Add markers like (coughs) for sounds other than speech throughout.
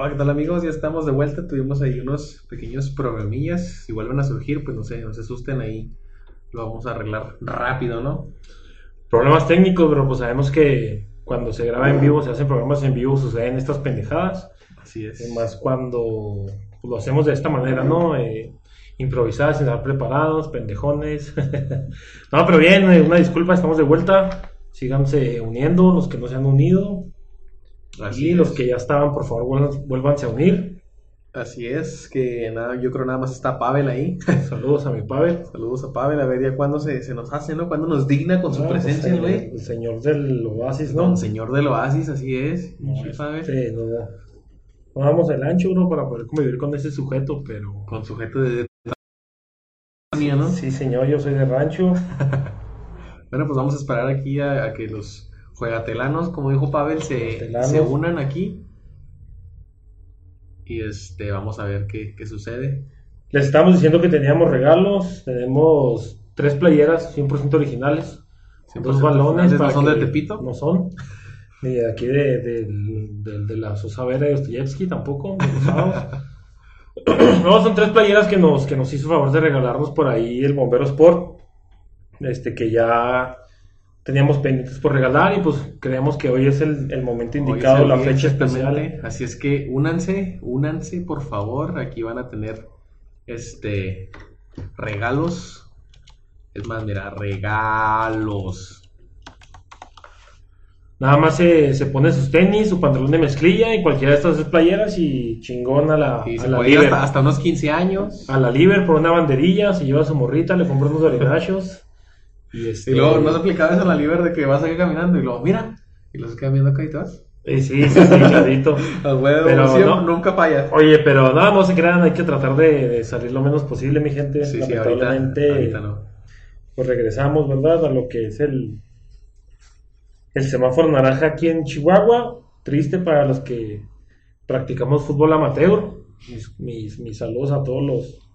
Hola, ¿qué tal amigos? Ya estamos de vuelta. Tuvimos ahí unos pequeños problemillas. Si vuelven a surgir, pues no sé, no se asusten ahí. Lo vamos a arreglar rápido, ¿no? Problemas técnicos, pero pues sabemos que cuando se graba en vivo, se hacen programas en vivo, suceden estas pendejadas. Así es. Más cuando lo hacemos de esta manera, ¿no? Eh, improvisadas, sin estar preparados, pendejones. (laughs) no, pero bien, eh, una disculpa, estamos de vuelta. Síganse uniendo, los que no se han unido. Así y es. los que ya estaban, por favor, vuelvan- vuélvanse a unir. Así es, que nada, yo creo nada más está Pavel ahí. (laughs) Saludos a mi Pavel. Saludos a Pavel, a ver ya cuándo se, se nos hace, ¿no? Cuándo nos digna con su Ah, pues, presencia, el, güey. el señor del Oasis, ¿no? Don señor del oasis, así es. No, Sí, Pavel. este, no, no damos el ancho, bro, para poder convivir con ese sujeto, pero... Con sujeto de... ¿no? Sí, señor, yo soy de rancho. (laughs) Bueno, pues vamos a esperar aquí a, a que los juegatelanos, como dijo Pavel, se, se unan aquí. Y este, vamos a ver qué, qué sucede. Les estamos diciendo que teníamos regalos, tenemos tres playeras 100% originales, dos 100% balones. para ¿No son que- de Tepito? No son. Ni de aquí de, de la Sosa Vera Dostoyevsky tampoco. de sábados. (coughs) no, son tres playeras que nos, que nos hizo favor de regalarnos por ahí el Bombero Sport. Este que ya teníamos pendientes por regalar y pues creemos que hoy es el, el momento indicado, la fecha especial. Así es que únanse, únanse, por favor. Aquí van a tener este regalos. Es más, mira, regalos. Nada más se, se pone sus tenis, su pantalón de mezclilla y cualquiera de estas tres playeras y chingón a la, a Liber. hasta, hasta unos 15 años. A la Liber por una banderilla, se lleva a su morrita, le compra unos orinachos. Y, este, Y luego no se aplicaba eso en la liber de que vas aquí caminando y luego, mira, y los quedan viendo acá y te vas. Sí, sí, sí, clarito. (laughs) A huevo, Pero siempre, no. nunca fallas. Oye, pero no, no se crean, hay que tratar de, de salir lo menos posible, mi gente. Sí, sí, ahorita, ahorita no. pues regresamos, ¿verdad? A lo que es el, el semáforo naranja aquí en Chihuahua. Triste para los que practicamos fútbol amateur. Mis, mis, mis saludos a todos los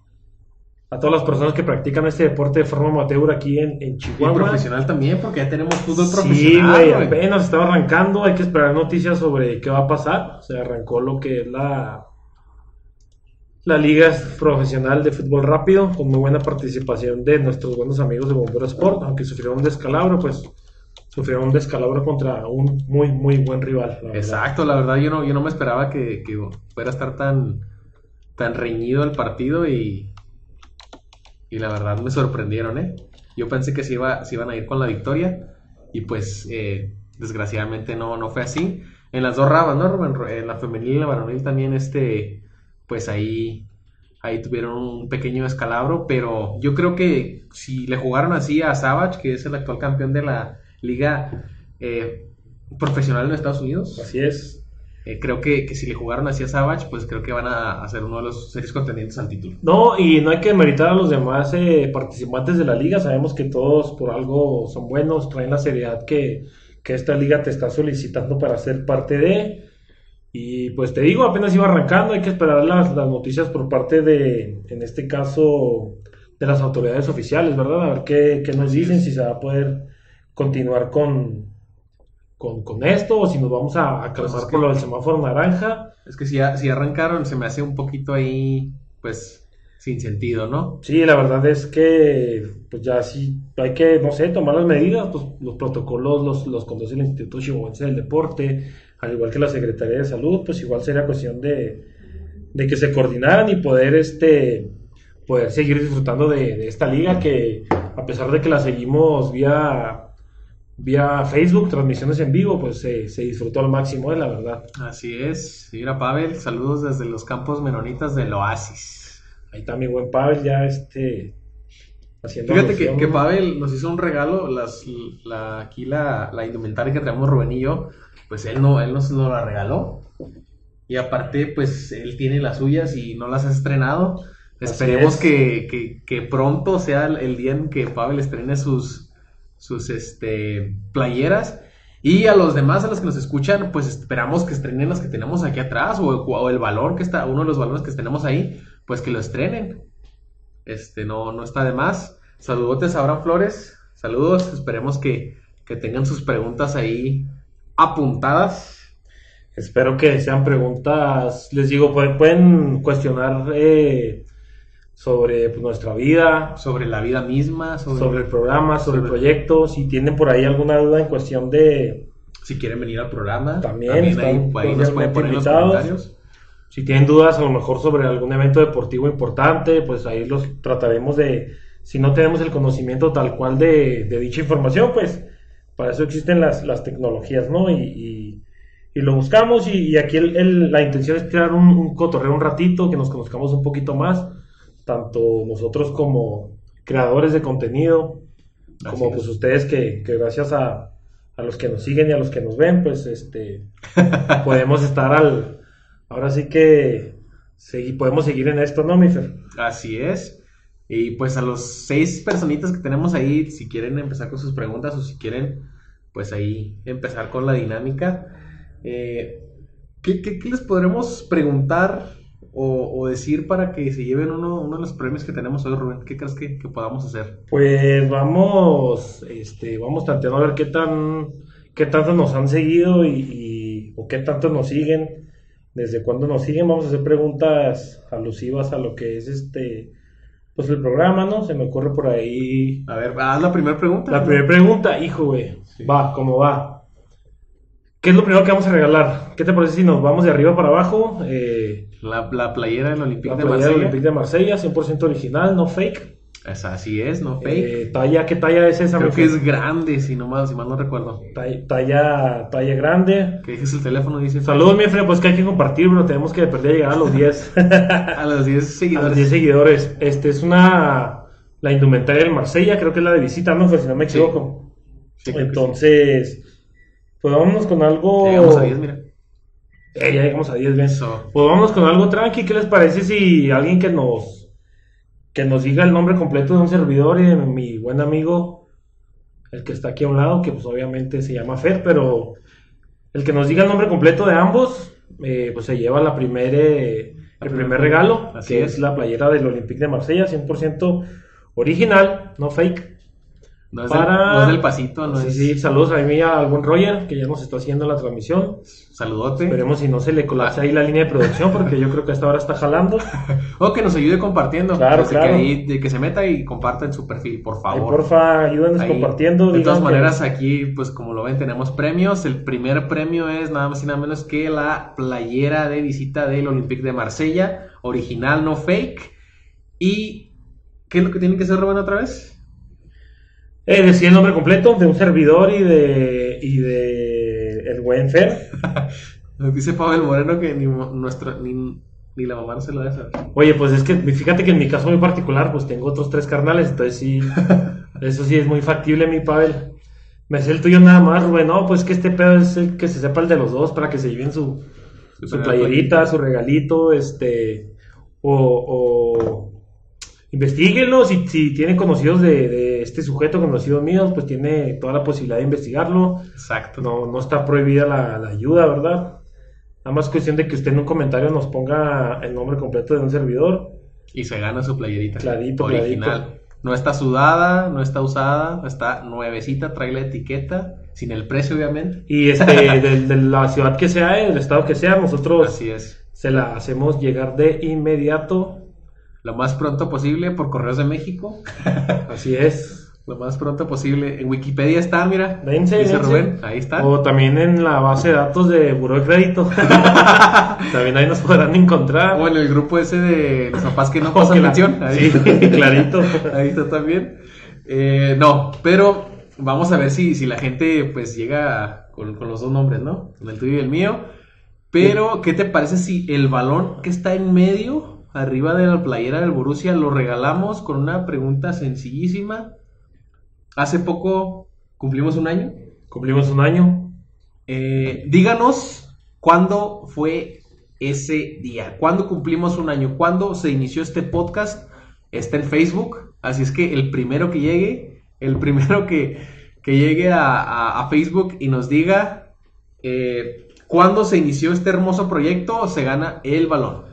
a todas las personas que practican este deporte de forma amateur aquí en, en Y Chihuahua. profesional también, porque ya tenemos fútbol Sí, profesional. güey, güey. apenas estaba arrancando, hay que esperar noticias sobre qué va a pasar. Se arrancó lo que es la la liga profesional de fútbol rápido, con muy buena participación de nuestros buenos amigos de Bombero Sport, aunque sufrieron un descalabro, pues sufrieron un descalabro contra un muy, muy buen rival. la. Exacto, la verdad yo no, yo no me esperaba que, que fuera a estar tan, tan reñido el partido y, y la verdad me sorprendieron, ¿eh? Yo pensé que se, iba, se iban a ir con la victoria y pues eh, desgraciadamente no, no fue así. En las dos ramas, ¿no, Rubén? En la femenil y la varonil también, este, pues ahí, ahí tuvieron un pequeño descalabro, pero yo creo que si le jugaron así a Savage, que es el actual campeón de la liga eh, profesional en Estados Unidos, Así es. Eh, creo que, que si le jugaron así a Savage, pues creo que van a, a ser uno de los series contendientes al título. No, y no hay que demeritar a los demás eh, participantes de la liga. Sabemos que todos por algo son buenos, traen la seriedad que, que esta liga te está solicitando para ser parte de. Y pues te digo, apenas iba arrancando, hay que esperar las, las noticias por parte de, en este caso, de las autoridades oficiales, ¿verdad? A ver qué, qué nos dicen, si se va a poder continuar con, con, con esto o si nos vamos a, a Pues calmar por que- lo del semáforo naranja. Es que si, si arrancaron, se me hace un poquito ahí, pues, sin sentido, ¿no? Sí, la verdad es que pues ya sí hay que, no sé, tomar las medidas, pues los protocolos los, los conduce el Instituto Chihuahuense del Deporte, al igual que la Secretaría de Salud, pues igual sería cuestión de, de que se coordinaran y poder este poder seguir disfrutando de, de esta liga que a pesar de que la seguimos vía vía Facebook, transmisiones en vivo, pues se, se disfrutó al máximo, eh, la verdad. Así es. Mira, Pavel, saludos desde los campos menonitas del Oasis. Ahí está mi buen Pavel ya este haciendo Fíjate que. Pavel nos hizo un regalo, las, la, aquí la, la indumentaria que traemos Rubén y yo, pues él, no, él nos lo la regaló. Y aparte, pues él tiene las suyas y no las ha estrenado. Esperemos es. que, que- que pronto sea el día en que Pavel estrene sus, sus este, playeras. Y a los demás, a los que nos escuchan, pues esperamos que estrenen las que tenemos aquí atrás o, el valor que está, uno de los valores que tenemos ahí, pues que lo estrenen. Este, no, no está de más. Saludotes a Abraham Flores. Saludos. Esperemos que, que tengan sus preguntas ahí apuntadas. Espero que sean preguntas, les digo, pueden, pueden cuestionar eh, sobre pues, nuestra vida, Sobre la vida misma, sobre, sobre el programa, sobre, el proyecto. Si tienen por ahí alguna duda en cuestión de, si quieren venir al programa. También ahí, están ahí nos pueden poner los comentarios. si tienen dudas a lo mejor sobre algún evento deportivo importante, pues ahí los trataremos de, si no tenemos el conocimiento tal cual de, de dicha información, pues para eso existen las, las tecnologías, ¿no? Y, y- y lo buscamos y, y aquí el- el- la intención es crear un, un cotorreo un ratito, que nos conozcamos un poquito más, tanto nosotros como creadores de contenido, Así como es. pues ustedes que, que gracias a, a los que nos siguen y a los que nos ven, pues este (laughs) podemos estar al ahora sí que segui- podemos seguir en esto, ¿no, Mifer? Así es. Y pues a los seis personitas que tenemos ahí, si quieren empezar con sus preguntas o si quieren, pues ahí empezar con la dinámica. Eh, ¿qué, qué- qué les podremos preguntar o, o decir para que se lleven uno, uno de los premios que tenemos hoy, Rubén? ¿Qué crees que, que podamos hacer? Pues vamos, este, vamos tanteando a ver qué tan, qué tanto nos han seguido y, y- o qué tanto nos siguen, desde cuándo nos siguen, vamos a hacer preguntas alusivas a lo que es este, pues el programa, ¿no? Se me ocurre por ahí A ver, haz la primera pregunta. La primera pregunta, hijo, güey. Sí. Va, ¿cómo va? ¿Qué es lo primero que vamos a regalar? ¿Qué te parece si nos vamos de arriba para abajo? Eh, La, la playera del Olympique la de playera del Marsella. Olympique de Marsella, 100% original, no fake. Es- así es, no fake. Eh, talla, ¿qué talla es esa? Creo que es grande, si no mal, si mal no recuerdo. Talla, talla, talla grande. Que dejes el teléfono, dice. Saludos, mi Fred, pues que hay que compartir, bro. Tenemos que perder llegar a los 10. (laughs) A los 10 (laughs) a los seguidores. 10 seguidores. Este es una. La indumentaria del Marsella, creo que es la de visita, ¿no? Pues, si no me Sí. equivoco. Sí, que Entonces, pues vámonos con algo. Llegamos a 10, mira. Eh, ya llegamos a 10, bien. Eso. Pues vámonos con algo tranqui. ¿Qué les parece si alguien que nos que nos diga el nombre completo de un servidor y de mi buen amigo, el que está aquí a un lado, que pues obviamente se llama Fer, pero el que nos diga el nombre completo de ambos, eh, pues se lleva la primer, eh, el primer- primer regalo, así que es. es la playera del Olympique de Marsella, 100% original, no fake. No es, Para- no es del pasito, no sí, es. sí, saludos a mí al buen Roger, que ya nos está haciendo la transmisión. Saludote. Esperemos si no se le colapsa ahí la línea de producción, porque yo creo que hasta ahora está jalando. (laughs) O que nos ayude compartiendo. Claro, claro. Que, ahí- de que se meta y comparta en su perfil, por favor. porfa, ayúdenos Ahí. compartiendo. De todas que- maneras, aquí, pues como lo ven, tenemos premios. El primer premio es nada más y nada menos que la playera de visita del Olympique de Marsella, original, no fake. ¿Y qué es lo que tienen que hacer, Rubén, otra vez? Eh, decía el nombre completo de un servidor y de, y de el buen Fer. (laughs) Nos dice Pavel Moreno que ni, nuestra, ni, ni la mamá no se lo saber. Oye, pues es que fíjate que en mi caso muy particular, pues tengo otros tres carnales, entonces sí, (laughs) eso sí es muy factible, mi Pavel. Me sé el tuyo nada más, Rubén. No, pues que este pedo es el que se sepa el de los dos para que se lleven su, su playerita, su regalito, este, o, o investiguenlo, si, si tiene conocidos de, de este sujeto, conocidos míos, pues tiene toda la posibilidad de investigarlo. Exacto. No, no está prohibida la, la ayuda, ¿verdad? Nada más cuestión de que usted en un comentario nos ponga el nombre completo de un servidor. Y se gana su playerita. Clarito, Original. clarito. No está sudada, no está usada, está nuevecita, trae la etiqueta, sin el precio, obviamente. Y este, (laughs) de, de la ciudad que sea, del estado que sea, nosotros Así es. se la hacemos llegar de inmediato. Lo más pronto posible por Correos de México. (laughs) Así es. Lo más pronto posible. En Wikipedia está, mira. Dense, Dice dense. Rubén, ahí está. O también en la base de datos de Buró de Crédito. (laughs) también ahí nos podrán encontrar. O en el grupo ese de los papás que no (laughs) pasan que la- mención. Ahí. Sí, clarito. Ahí está también. Eh, no, pero vamos a ver si, si la gente pues llega con, con los dos nombres, ¿no? Con el tuyo y el mío. Pero, ¿qué te parece si el balón que está en medio, arriba de la playera del Borussia, lo regalamos con una pregunta sencillísima? Hace poco cumplimos un año. Cumplimos un año. Eh, díganos cuándo fue ese día, cuándo cumplimos un año, cuándo se inició este podcast. Está en Facebook, así es que el primero que llegue, el (laughs) primero que, que llegue a, a- a Facebook y nos diga eh, cuándo se inició este hermoso proyecto, se gana el balón.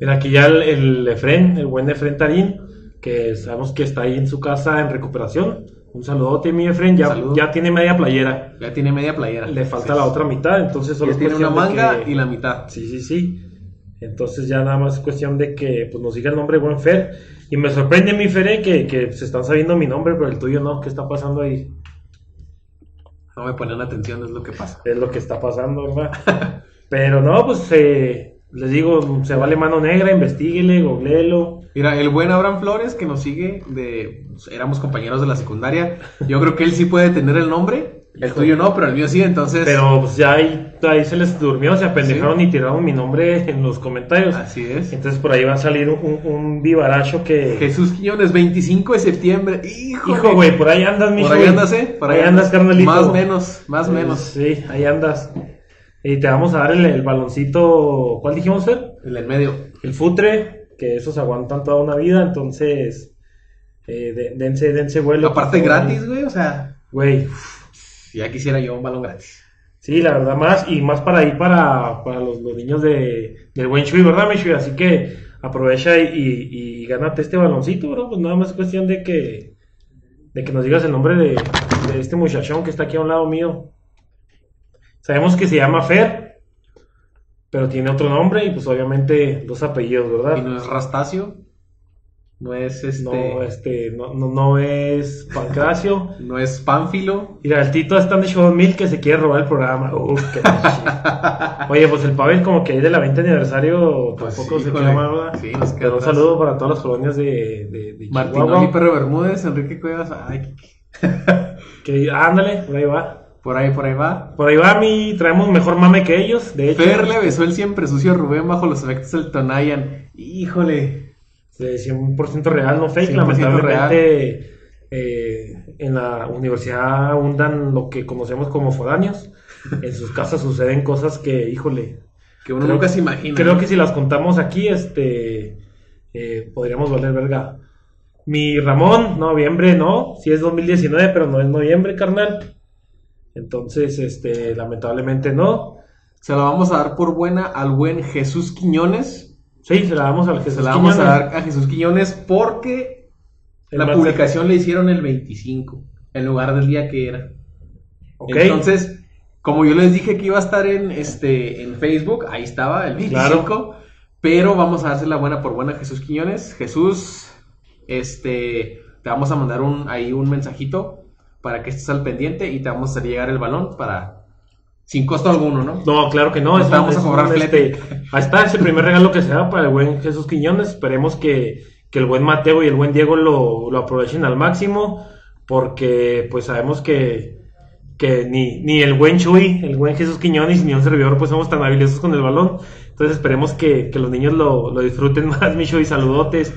Mira, aquí ya el, el Efren, el buen Efren Tarín, que sabemos que está ahí en su casa en recuperación. Un saludote, mi Efren, ya, ya tiene media playera. Ya tiene media playera. Le falta Sí. la otra mitad, entonces solo Ya tiene una manga que- y la mitad. Sí, sí, sí. Entonces ya nada más es cuestión de que pues, nos diga el nombre buen Fer. Y me sorprende mi Fer que, que se están sabiendo mi nombre, pero el tuyo no. ¿Qué está pasando ahí? No me ponen atención, es lo que pasa. Es lo que está pasando, ¿verdad? (laughs) pero no, pues eh, les digo, se vale mano negra, investiguele, googleelo. Mira, el buen Abraham Flores que nos sigue, de éramos compañeros de la secundaria. Yo creo que él sí puede tener el nombre. El tuyo no, pero el mío sí, entonces. Pero pues ya ahí, ahí se les durmió, se apendejaron y tiraron mi nombre en los comentarios. Así es. Entonces por ahí va a salir un, un vivaracho que... Jesús Quiñones, 25 de septiembre. Hijo, Hijo, güey, por ahí andas, mi Por ahí andas, ¿eh? Por ahí, andas, carnalito. Más menos, más menos. Sí, ahí andas. Y te vamos a dar el, el baloncito. ¿Cuál dijimos, Fer? El en medio. El futre, que esos aguantan toda una vida, entonces. eh, de- dense, dense vuelo. Aparte gratis, güey, o sea, Güey, ya quisiera yo un balón gratis. sí, la verdad, más. Y más para ahí, para, para los, los niños de, del buen Chuy, ¿verdad, mi Chuy? Así que aprovecha y, y, y gánate este baloncito, bro. Pues nada más es cuestión de que. De que nos digas el nombre de, de este muchachón que está aquí a un lado mío. Sabemos que se llama Fer, pero tiene otro nombre y pues obviamente dos apellidos, ¿verdad? Y no es Rastacio, no es este, No, este, no, no, no es Pancracio. (laughs) no es Pánfilo. Mira, el Tito está de Show Mil que se quiere robar el programa. Uf, qué. (laughs) Oye, pues el Pavel como que ahí de la 20 aniversario Pues tampoco sí, se llamar, ¿verdad? Sí, nos Pero un saludo para todas las colonias de, de, de Chihuahua. Perro Bermúdez, Enrique Cuevas, ay, (laughs) Que, ándale, por ahí va. Por ahí, por ahí va. Por ahí va, mi, traemos mejor mame que ellos, de hecho. Fer le besó el siempre sucio Rubén bajo los efectos del Tonayan. Híjole. de 100% real, no fake. 100% Lamentablemente, eh, en la universidad abundan lo que conocemos como foráneos. En sus casas suceden cosas que, híjole, Que uno Creo- nunca se imagina. creo que si las contamos aquí, este, eh, podríamos valer verga. Mi Ramón, noviembre no, sí es 2019, pero no es noviembre, carnal. Entonces, este, lamentablemente no. Se la vamos a dar por buena al buen Jesús Quiñones. Sí, se la damos al Jesús Se la vamos a dar a Jesús Quiñones porque El la publicación le hicieron el 25 en lugar del día que era. Entonces, como yo les dije que iba a estar en este en Facebook, ahí estaba el 25, pero vamos a darse la buena por buena a Jesús Quiñones. Jesús, este, te vamos a mandar un ahí un mensajito para que estés al pendiente y te vamos a hacer llegar el balón para sin costo alguno, ¿no? No, claro que no. No es te un- vamos a cobrar este, ahí está ese primer regalo que se da para el buen Jesús Quiñones. Esperemos que, que el buen Mateo y el buen Diego lo, lo aprovechen al máximo. Porque pues sabemos que, que ni, ni el buen Chuy, el buen Jesús Quiñones, ni un servidor pues somos tan habilidosos con el balón. Entonces esperemos que, que los niños lo, lo disfruten (laughs) más, mi Chuy. Saludotes.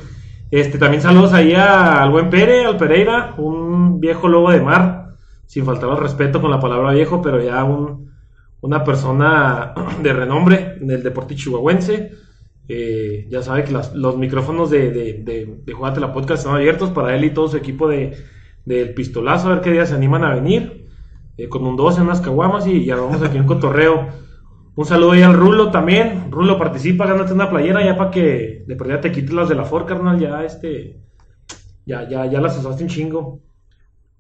Este, también saludos ahí al buen Pere, al Pereira, un viejo lobo de mar, sin faltar al respeto con la palabra viejo, pero ya un, una persona (clears throat) de renombre del deporte chihuahuense. Eh, ya sabe que los micrófonos de, de, de, de Jugate la Podcast están abiertos para él y todo su equipo de, del pistolazo, a ver qué día se animan a venir. eh, con un 12, unas caguamas y ya vamos aquí en cotorreo. Un saludo ahí al Rulo también. Rulo, participa, gánate una playera ya para que de perdida te quites las de la Ford, carnal. Ya, este. Ya, ya, ya las usaste un chingo.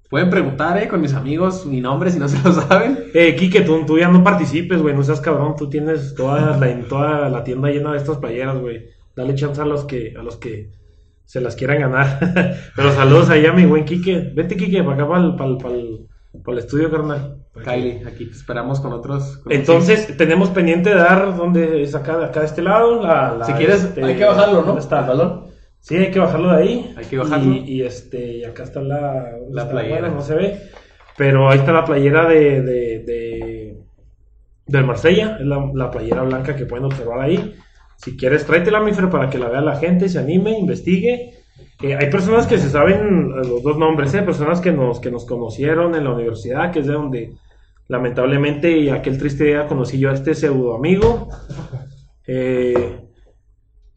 Pueden preguntar, eh, con mis amigos mi nombre si no (laughs) se lo saben. Eh, Kike, tú, tú ya no participes, güey, no seas cabrón, tú tienes toda la, toda la tienda llena de estas playeras, güey. Dale chance a los que, a los que se las quieran ganar. (laughs) Pero saludos ahí a mi buen Kike. Vete, Kike, para acá, para el, para el, para el, para el estudio, carnal. Kylie, aquí te esperamos con otros. con Entonces, tenemos pendiente de dar, ¿dónde es acá, acá de este lado? La, la, Si quieres, hay que bajarlo, ¿no? ¿dónde está? El. Sí, hay que bajarlo de ahí. Hay que bajarlo. Y, y, este, y acá está la, ¿dónde La está? playera. No se ve. Pero ahí está la playera de, de, de- del Marsella. Es la, la playera blanca que pueden observar ahí. Si quieres, tráetela, mi para que la vea la gente, se anime, investigue. Eh, hay personas que se saben eh, los dos nombres, ¿eh? personas que nos, que nos conocieron en la universidad, que es de donde lamentablemente aquel triste día conocí yo a este pseudo amigo.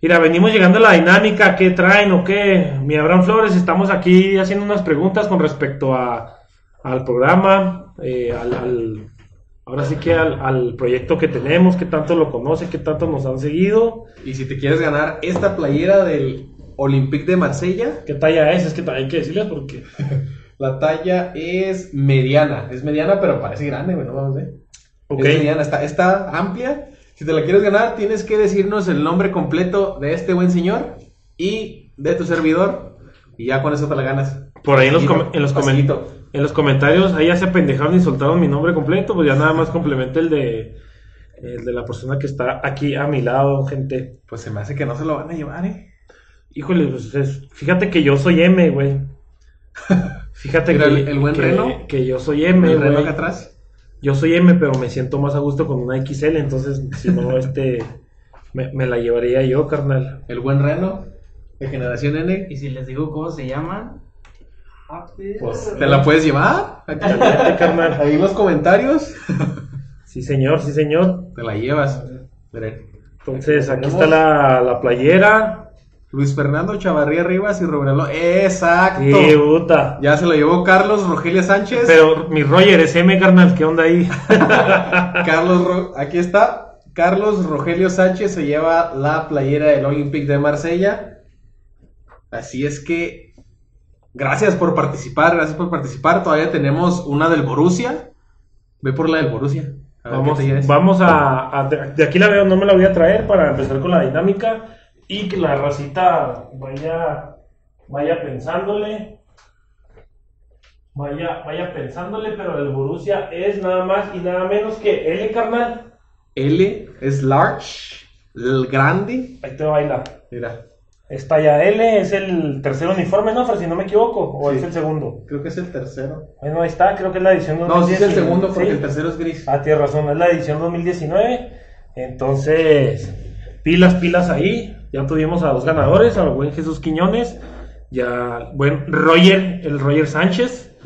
Mira, venimos llegando a la dinámica, ¿qué traen o qué? Mi Abraham Flores, estamos aquí haciendo unas preguntas con respecto a, al programa, ahora sí que al, proyecto que tenemos, qué tanto lo conoce, qué tanto nos han seguido. Y si te quieres ganar esta playera del Olympique de Marsella. ¿Qué talla es? Es que hay que decirles porque. (laughs) La talla es mediana. Es mediana, pero parece grande, güey. No vamos a ver. Ok. Es mediana, está, está amplia. Si te la quieres ganar, tienes que decirnos el nombre completo de este buen señor y de tu servidor. Y ya con eso te la ganas. Por ahí en los, com- en, los en los comentarios, ahí ya se apendejaron y soltaron mi nombre completo, pues ya nada más complementa el de, el de la persona que está aquí a mi lado, gente. Pues se me hace que no se lo van a llevar, ¿eh? Híjole, pues es- fíjate que yo soy M, güey. Fíjate Mira, que, el- buen que- Reno. que yo soy M, El güey. acá atrás. Yo soy M, pero me siento más a gusto con una XL, entonces si no, (laughs) este, me, me la llevaría yo, carnal. El buen Reno de generación N. Y si les digo cómo se llaman, ah, Pues, ¿Te la puedes llevar? Aquí, carnal. (laughs) ahí los comentarios. Sí, señor, sí, señor. Te la llevas. Miren. Entonces, aquí está la, la playera. Luis Fernando Chavarría Rivas y Roberto. Exacto. Sí, puta. Ya se lo llevó Carlos Rogelio Sánchez. Pero mi Roger es M, carnal, ¿qué onda ahí? (laughs) Carlos Ro- aquí está. Carlos Rogelio Sánchez se lleva la playera del Olympique de Marsella. Así es que gracias por participar, gracias por participar. Todavía tenemos una del Borussia. Ve por la del Borussia. A Vamos, qué a, de aquí la veo, no me la voy a traer para empezar con la dinámica y que la racita vaya, vaya pensándole. Vaya, vaya pensándole, pero el Borussia es nada más y nada menos que L, carnal. L es large, el grande. Ahí te baila. Mira, Es talla L, es el tercer uniforme, ¿no? Fer, si no me equivoco, o Sí. es el segundo. creo que es el tercero. Bueno, ahí está, creo que es la edición No, sí es el 2019, segundo porque ¿sí? el tercero es gris. Ah, tienes razón, es la edición 2019. Entonces, pilas, pilas ahí. Ya tuvimos a dos ganadores, al buen Jesús Quiñones y al buen Roger, el Roger Sánchez,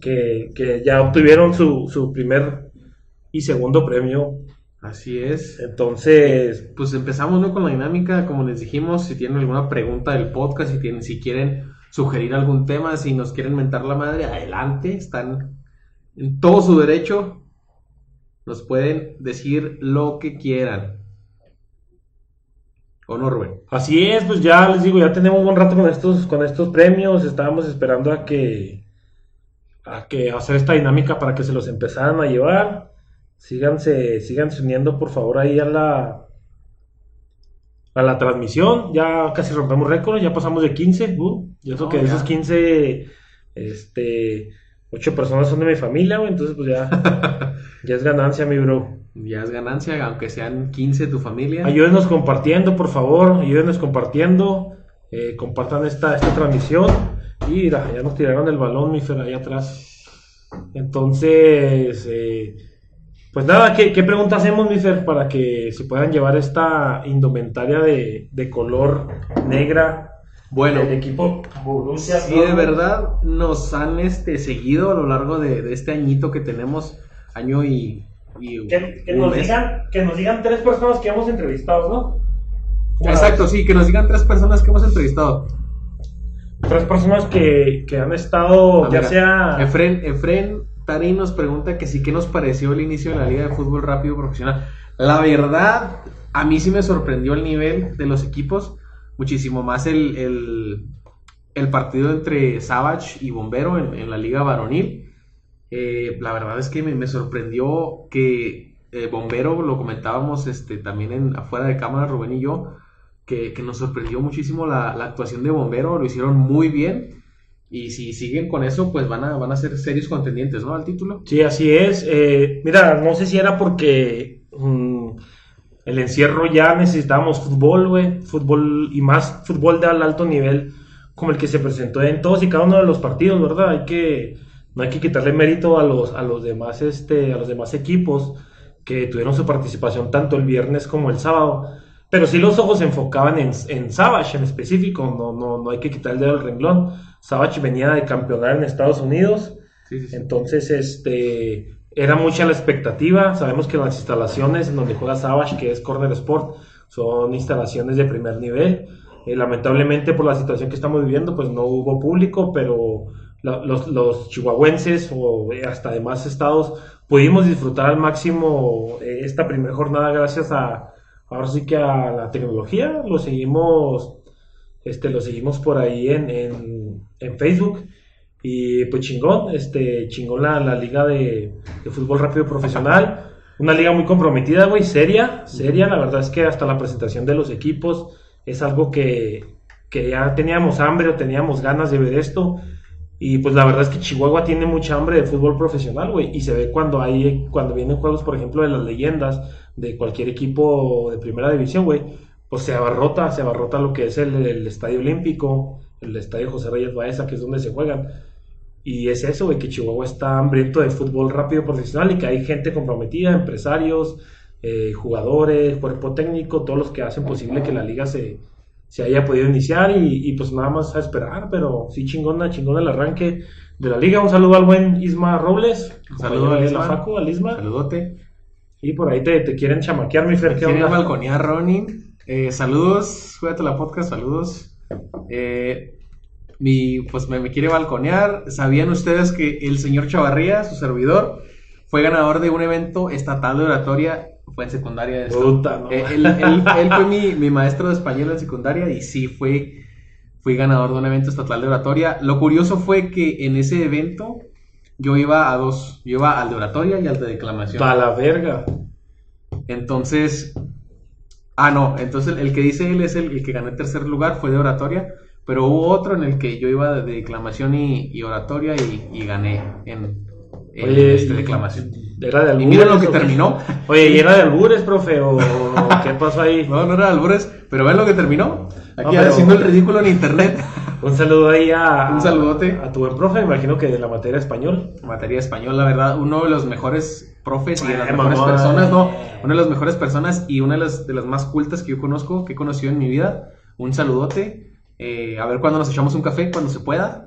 que, que ya obtuvieron su, su primer y segundo premio. Así es. Entonces, Pues empezamos ¿no? con la dinámica, como les dijimos, si tienen alguna pregunta del podcast, si tienen, si quieren sugerir algún tema, si nos quieren mentar la madre, adelante, están en todo su derecho, nos pueden decir lo que quieran. ¿O no, Rubén? así es, pues ya les digo, ya tenemos un buen rato con estos, con estos premios. Estábamos esperando a que, a que hacer esta dinámica para que se los empezaran a llevar. Síganse, síganse uniendo por favor ahí a la a la transmisión. Ya casi rompemos récord, ya pasamos de 15. Uh, y eso que de esos 15, este, 8 personas son de mi familia, güey. Entonces, pues ya, (laughs) ya es ganancia, mi bro. Ya es ganancia, aunque sean 15 de tu familia. Ayúdenos compartiendo, por favor. Ayúdenos compartiendo. eh, compartan esta, esta transmisión. Y mira, ya nos tiraron el balón, mi Fer, ahí atrás. Entonces, eh, pues nada, ¿qué, qué pregunta hacemos, mi Fer, para que se puedan llevar esta indumentaria de, de color negra Bueno, equipo Borussia? si de verdad nos han este, seguido a lo largo de, de este añito que tenemos, año y, y Que, nos mes. digan, que nos digan tres personas que hemos entrevistado, ¿no? ¿Cómo la Exacto, sí, que nos digan tres personas que hemos entrevistado. Tres personas que, que han estado, Ah, ya mira, sea... Efren, Efren Tari nos pregunta que sí, ¿qué nos pareció el inicio de la Liga de Fútbol Rápido Profesional? La verdad, a mí sí me sorprendió el nivel de los equipos, muchísimo más el, el, partido entre Savage y Bombero en, la Liga Varonil. Eh, la verdad es que me, sorprendió que eh, Bombero, lo comentábamos este, también en, afuera de cámara, Rubén y yo, que, que nos sorprendió muchísimo la, la actuación de Bombero, lo hicieron muy bien. Y si siguen con eso, pues van a, van a ser serios contendientes, ¿no? Al título. Sí, así es. Eh, mira, no sé si era porque mm, el encierro ya necesitábamos fútbol, güey. Fútbol y más fútbol de al alto nivel, como el que se presentó en todos y cada uno de los partidos, ¿verdad? Hay que, no hay que quitarle mérito a los, a los demás, este, a los demás equipos que tuvieron su participación tanto el viernes como el sábado. Pero sí los ojos se enfocaban en, en Savage en específico, no, no, no hay que quitar el dedo del renglón. Savage venía de campeonar en Estados Unidos, Sí, sí, sí. entonces, este, era mucha la expectativa. Sabemos que las instalaciones en donde juega Savage, que es Corner Sport, son instalaciones de primer nivel. Eh, lamentablemente, por la situación que estamos viviendo, pues no hubo público, pero los chihuahuenses o eh, hasta demás estados pudimos disfrutar al máximo eh, esta primera jornada gracias a, ahora sí que a la tecnología. Lo seguimos Este, lo seguimos por ahí en, en, en Facebook. Y pues chingón, este, chingón la, la liga de, de fútbol rápido profesional. Una liga muy comprometida, güey, seria, seria. La verdad es que hasta la presentación de los equipos es algo que, que ya teníamos hambre o teníamos ganas de ver esto. Y pues la verdad es que Chihuahua tiene mucha hambre de fútbol profesional, güey. Y se ve cuando hay, cuando vienen juegos, por ejemplo, de las leyendas de cualquier equipo de primera división, güey. Pues se abarrota, se abarrota lo que es el, el Estadio Olímpico, el Estadio José Reyes Baeza, que es donde se juegan. Y es eso, güey, que Chihuahua está hambriento de fútbol rápido profesional y que hay gente comprometida, empresarios, eh, jugadores, cuerpo técnico, todos los que hacen posible que la liga se, se haya podido iniciar y, y, pues nada más a esperar, pero sí chingona, chingona el arranque de la liga. Un saludo al buen Isma Robles. Un saludo al Isma. Facu, al Isma. Saludote. Y por ahí te, te quieren chamaquear, mi Fer. ¿qué Quiero onda? balconear, Ronin. Eh, saludos, cuídate la podcast, saludos. Eh, mi, pues me, me quiere balconear. ¿Sabían ustedes que el señor Chavarría, su servidor, fue ganador de un evento estatal de oratoria? Fue en secundaria. Esto. Puta, no. Eh, él, él- (laughs) él fue mi, mi maestro de español en secundaria y sí fue, fui ganador de un evento estatal de oratoria. Lo curioso fue que en ese evento yo iba a dos, yo iba al de oratoria y al de declamación. A la verga. Entonces, ah, no, entonces el que dice él es el, el que ganó el tercer lugar, fue de oratoria, pero hubo otro en el que yo iba de, de declamación y, y oratoria y, y gané en, en Oye, este, y- declamación. Era de Y albures. mira lo que terminó. Oye, ¿y era de albures, profe? ¿O (laughs) qué pasó ahí? No, no era de albures, pero ven lo que terminó. Aquí No, pero- haciendo el ridículo en internet. (laughs) Un saludo ahí a... Un saludote. A tu buen profe, imagino que de la materia español. Materia español, la verdad, uno de los mejores profes y de las Ay, mejores mamá. personas, no, una de las mejores personas y una de las, de las más cultas que yo conozco, que he conocido en mi vida. Un saludote. Eh, a ver cuándo nos echamos un café, cuando se pueda.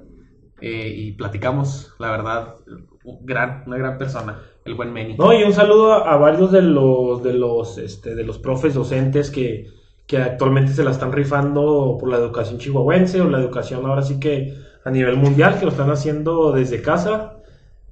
eh, y platicamos, la verdad, un gran, una gran persona, el buen Meni. No, y un saludo a, a varios de los, de los, este, de los profes docentes que, que actualmente se la están rifando por la educación chihuahuense o la educación ahora sí que a nivel mundial, que lo están haciendo desde casa.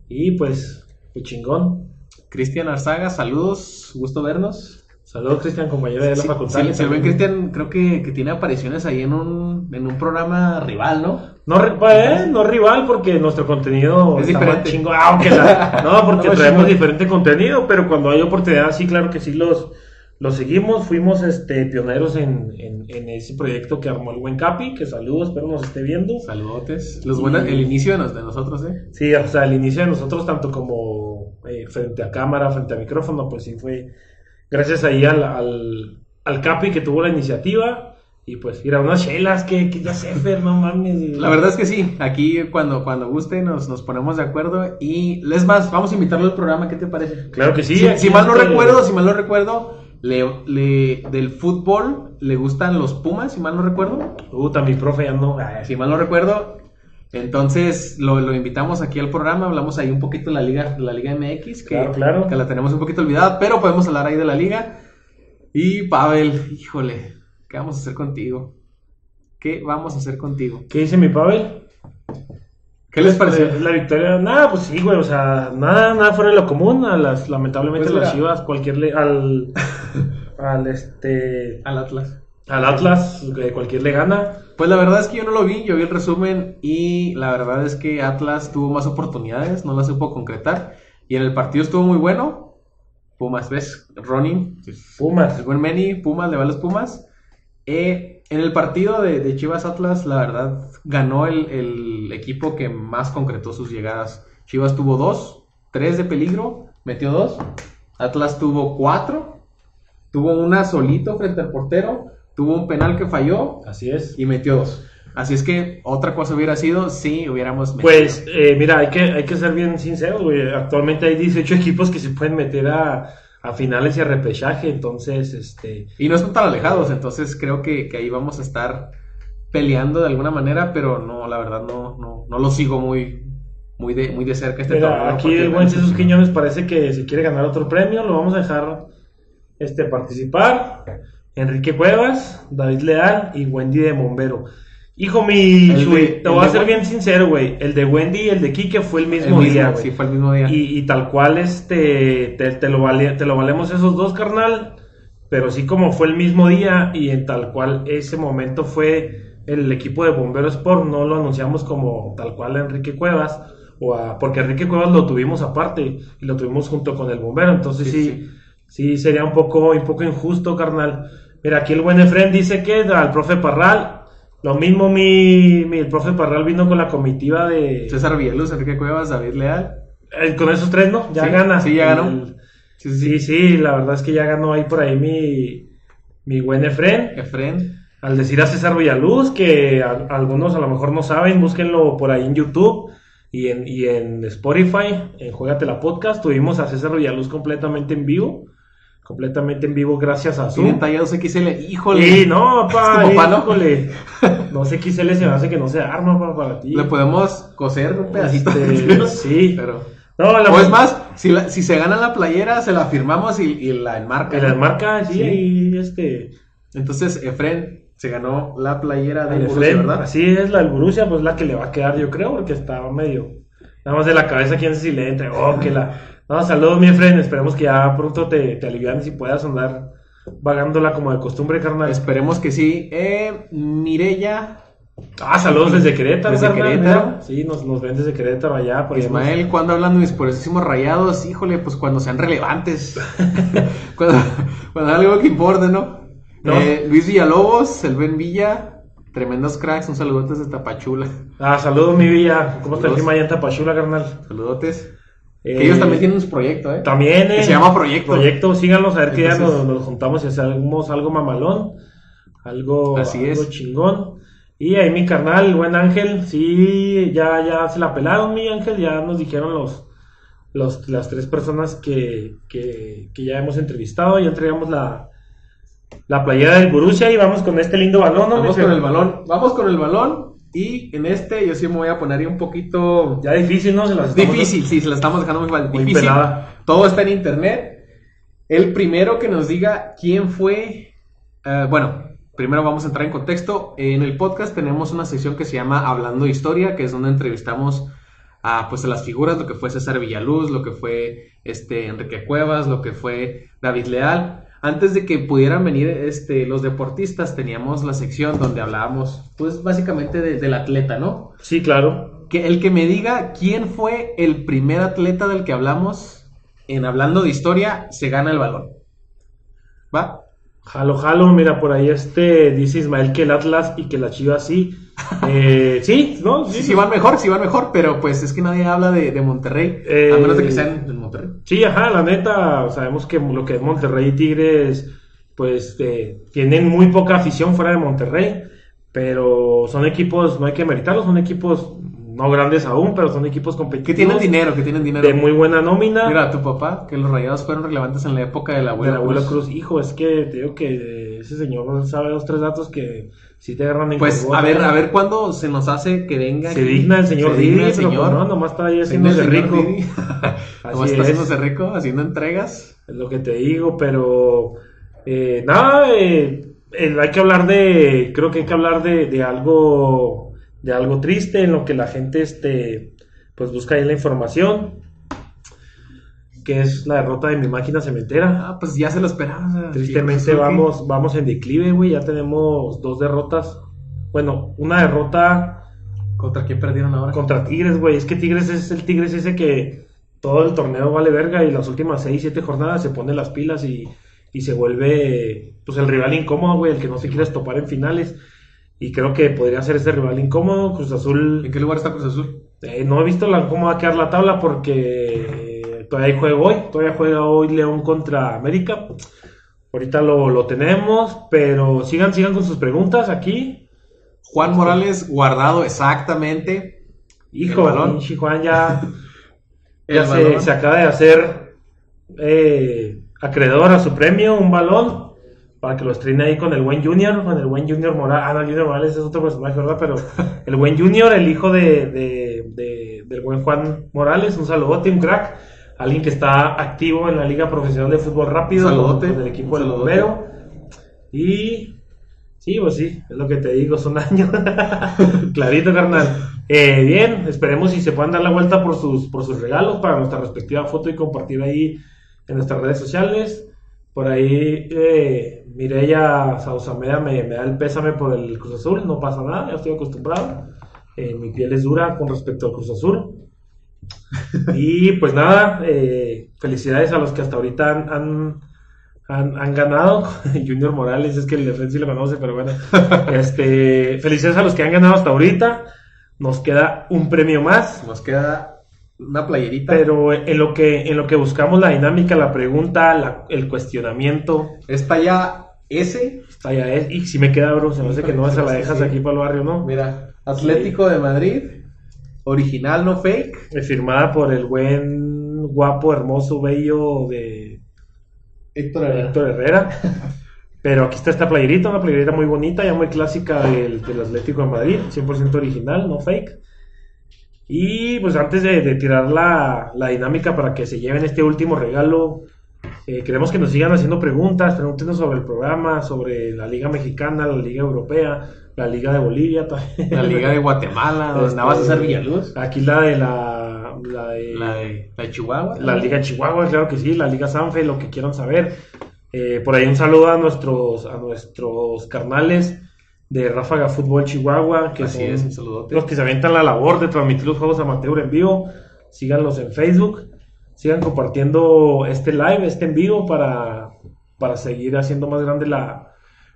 Y pues, qué chingón. Cristian Arzaga, saludos, gusto vernos. Saludos, Cristian, compañero de la Sí, facultad. sí, buen Cristian creo que, que tiene apariciones ahí en un, en un programa rival, ¿no? No, pues, no rival, porque nuestro contenido Es está más diferente. chingo. Ah, aunque la- (laughs) no, porque No, traemos diferente contenido, pero cuando hay oportunidad, sí, claro que sí los, los seguimos. Fuimos este, pioneros en, en, en ese proyecto que armó el buen Capi, que saludos, espero nos esté viendo. Saludotes. Los buenos, el inicio de, nos- de nosotros, ¿eh? Sí, o sea, el inicio de nosotros, tanto como eh, frente a cámara, frente a micrófono, pues sí fue gracias ahí al, al, al Capi que tuvo la iniciativa. Y pues, mira, unas chelas que, que ya sé, Fer, no mames. La verdad es que sí, aquí cuando, cuando guste nos, nos ponemos de acuerdo y les más, vamos a invitarlo al programa, ¿qué te parece? Claro que sí. si, mal no este- recuerdo, si mal no recuerdo, le, le- del fútbol le gustan los Pumas, si mal no recuerdo. Puta, mi profe ya no. Ay, Si mal no recuerdo, entonces lo, lo invitamos aquí al programa, hablamos ahí un poquito de la Liga, la Liga MX, que, Claro, claro. que la tenemos un poquito olvidada, pero podemos hablar ahí de la Liga. Y Pavel, híjole, ¿qué vamos a hacer contigo? ¿Qué vamos a hacer contigo? ¿Qué dice mi Pavel? ¿Qué les pareció? La, la victoria, nada, pues sí, güey, o sea, nada, nada fuera de lo común. A las, lamentablemente Pues las. Chivas, cualquier le, al, (laughs) al este, Al Atlas. Al Atlas, cualquier le gana. Pues la verdad es que yo no lo vi, yo vi el resumen y la verdad es que Atlas tuvo más oportunidades, no las supo concretar. Y en el partido estuvo muy bueno. Pumas, ¿ves? Ronin, Pumas. el buen Meni, Pumas, le va a los Pumas. Eh, en el partido de, de Chivas Atlas, la verdad, ganó el, el equipo que más concretó sus llegadas. Chivas tuvo dos, tres de peligro, metió dos. Atlas tuvo cuatro, tuvo una solito frente al portero, tuvo un penal que falló Así es. y metió dos. Así es que otra cosa hubiera sido si hubiéramos metido. Pues, eh, mira, hay que, hay que ser bien sinceros, güey. Actualmente hay 18 equipos que se pueden meter a, a finales y a repechaje, entonces, este... Y no están tan alejados, entonces creo que, que ahí vamos a estar peleando de alguna manera, pero no, la verdad no, no, no lo sigo muy, muy de, muy de cerca este Mira, torneo, aquí el buen Jesús Quiñones parece que se quiere ganar otro premio, lo vamos a dejar este, participar. Enrique Cuevas, David Leal y Wendy de Bombero. Hijo mi, El de- Chuy, te voy a ser bien sincero, güey. El de Wendy y el de Quique fue el el mismo, día, güey. sí, fue el mismo día. Y, y tal cual, este, te, te lo vale- te lo valemos esos dos, carnal. Pero sí como fue el mismo día y en tal cual ese momento fue el equipo de Bombero Sport no lo anunciamos como tal cual a Enrique Cuevas, o a- porque Enrique Cuevas lo tuvimos aparte y lo tuvimos junto con el Bombero, entonces Sí, sí, sí, sería un poco, un poco injusto, carnal. Mira, aquí el buen Efren dice que al profe Parral, lo mismo mi, mi- el profe Parral vino con la comitiva de... César Villaluz, Enrique Cuevas, David Leal. eh, con esos tres, ¿no? Ya Sí, gana. sí, ya ganó. El- Sí, sí, sí. La verdad es que ya ganó ahí por ahí mi, mi buen Efren. Efren. Al decir a César Villaluz, que a- algunos a lo mejor no saben, búsquenlo por ahí en YouTube y en, y en Spotify, en Juegate la Podcast. Tuvimos a César Villaluz completamente en vivo. Completamente en vivo gracias a Zoom. Tienen talla 2XL. Híjole. Y no, papá, palo. híjole. No sé qué se me hace que no se arma, papá, para ti. Le podemos coser un pedacito. Este, sí. Pero. No, la O es más, si, la- si se gana la playera, se la firmamos y, y la enmarca. Que las marcas, sí, Sí. ahí, este. Entonces, Efren se ganó la playera de Borussia, ¿verdad? Así es, la del Borussia, pues la que le va a quedar, yo creo, porque estaba medio. Nada más de la cabeza, quién sabe si le entra. Oh, que la. No, saludos, mi Efren. Esperemos que ya pronto te, te alivianes y puedas andar vagándola como de costumbre, carnal. Esperemos que sí. Eh, Mirella, Ah, saludos desde Querétaro, Desde carnal, Querétaro. mira. Sí, nos, nos ven desde Querétaro allá. por Ismael, cuando hablan de mis poderosísimos rayados? Híjole, pues cuando sean relevantes. (laughs) cuando, cuando algo que importe, ¿no? No. Eh, Luis Villalobos, el Ben Villa, tremendos cracks, un saludotes de Tapachula. Ah, saludos, mi Villa. ¿Cómo está el clima allá en Tapachula, carnal? Saludotes. Eh, Que ellos también tienen su proyecto, ¿eh? También, eh. Que se llama Proyecto. Proyecto, síganos a ver que ya nos, nos juntamos y hacemos algo mamalón. Algo, Así algo es. chingón. Y ahí mi carnal, el buen Ángel, sí, ya, ya se la pelaron, mi Ángel. Ya nos dijeron los, los, las tres personas que, que, que ya hemos entrevistado. Ya entregamos la, la playera del Borussia y vamos con este lindo balón, ¿no? Vamos con el balón. Vamos con el balón. Y en este yo sí me voy a poner ahí un poquito Ya difícil, ¿no? Se las difícil. Sí, se la estamos dejando muy, mal- Muy difícil. pelada. Todo está en internet. El primero que nos diga quién fue. eh, bueno, primero vamos a entrar en contexto. En el podcast tenemos una sección que se llama Hablando de Historia, que es donde entrevistamos a, pues, a las figuras, lo que fue César Villaluz, lo que fue este, Enrique Cuevas, lo que fue David Leal. Antes de que pudieran venir este, los deportistas, teníamos la sección donde hablábamos, pues básicamente de- del atleta, ¿no? Sí, claro. Que el que me diga quién fue el primer atleta del que hablamos en hablando de historia, se gana el balón. ¿Va? Jalo, jalo, mira, por ahí este dice Ismael que el Atlas y que la Chivas sí. Eh, sí, ¿no? Sí, sí van mejor, sí van mejor, pero pues es que nadie habla de, de Monterrey, Eh, a menos de que sean en Monterrey. Sí, ajá, la neta, sabemos que lo que es Monterrey y Tigres, pues eh, tienen muy poca afición fuera de Monterrey, pero son equipos, no hay que meritarlos, son equipos no grandes aún, pero son equipos Que competitivos. tienen dinero, que tienen dinero. De muy buena nómina. Mira, tu papá, que los rayados fueron relevantes en la época de la de abuela la abuela Cruz. Cruz. Hijo, es que te digo que ese señor sabe dos, tres datos que si te agarran en Pues a ver, a ver cuándo se nos hace que venga. Se aquí. digna el señor Se digna el pero señor. no, nomás está ahí haciéndose rico. (laughs) Nomás está es. haciéndose rico, haciendo entregas. Es lo que te digo, pero eh, nada, eh, eh, hay que hablar de, creo que hay que hablar de, de algo, de algo triste en lo que la gente, este, pues busca ahí la información, que es la derrota de mi máquina cementera. Ah, pues ya se lo esperaba. Tristemente vamos, vamos en declive, güey, ya tenemos dos derrotas, bueno, una derrota. ¿Contra quién perdieron ahora? contra Tigres, güey. Es que Tigres es el Tigres ese que todo el torneo vale verga y las últimas 6, 7 jornadas se pone las pilas y, y se vuelve pues el rival incómodo, güey, el que no te quieres topar en finales. Y creo que podría ser ese rival incómodo. Cruz Azul, ¿En qué lugar está Cruz Azul? eh, no he visto la, cómo va a quedar la tabla porque todavía hay juego hoy. Todavía juega hoy León contra América. Ahorita lo, lo tenemos, pero sigan, sigan con sus preguntas aquí. Juan Morales guardado exactamente. Hijo, El balón. Juan ya... (laughs) Se, se acaba de hacer eh, acreedor a su premio, un balón, para que lo estrene ahí con el buen Junior, con el buen Junior Morales. Ah, no, Junior Morales es otro personaje, ¿verdad? Pero (laughs) el buen Junior, el hijo de, de- de- del buen Juan Morales, un saludote, un crack. Alguien que está activo en la Liga Profesional de Fútbol Rápido, saludote, con el equipo del bombero. Y sí, pues sí, es lo que te digo, son (laughs) años. Clarito, carnal. Eh, bien, esperemos si se puedan dar la vuelta por sus, por sus regalos para nuestra respectiva foto y compartir ahí en nuestras redes sociales. Por ahí eh, Mireya Sausameda me, me da el pésame por el Cruz Azul, no pasa nada, ya estoy acostumbrado. Eh, mi piel es dura con respecto al Cruz Azul. Y pues nada, eh, felicidades a los que hasta ahorita han, han, han- han ganado. (laughs) Junior Morales, es que el defensa sí lo conoce, pero bueno. (laughs) Este, felicidades a los que han ganado hasta ahorita. Nos queda un premio más. Nos queda una playerita. Pero en lo que, en lo que buscamos la dinámica, la pregunta, la- el cuestionamiento, Esta ya S. está ya es. Y si me queda, bro, se me hace que no, se la dejas sí. aquí para el barrio, ¿no? Mira, Atlético de Madrid. Original, no fake. Eh, Firmada por el buen, guapo, hermoso, bello de Héctor Héctor Herrera. Pero aquí está esta playerita, una playerita muy bonita, ya muy clásica del, del Atlético de Madrid, 100% original, no fake. Y pues antes de, de tirar la, la dinámica para que se lleven este último regalo, eh, queremos que nos sigan haciendo preguntas, pregúntenos sobre el programa, sobre la Liga Mexicana, la Liga Europea, la Liga de Bolivia. La Liga de Guatemala, (laughs) donde Este, vas a hacer Villaluz. Aquí la de la, la de La de, la de Chihuahua. la Liga Chihuahua, claro que sí, la Liga Sanfe, lo que quieran saber. Eh, por ahí un saludo a nuestros, a nuestros carnales de Ráfaga Fútbol Chihuahua, que Así son es, un los que se avientan la labor de transmitir los juegos amateur en vivo. Síganlos en Facebook, sigan compartiendo este live, este en vivo para, para seguir haciendo más grande la,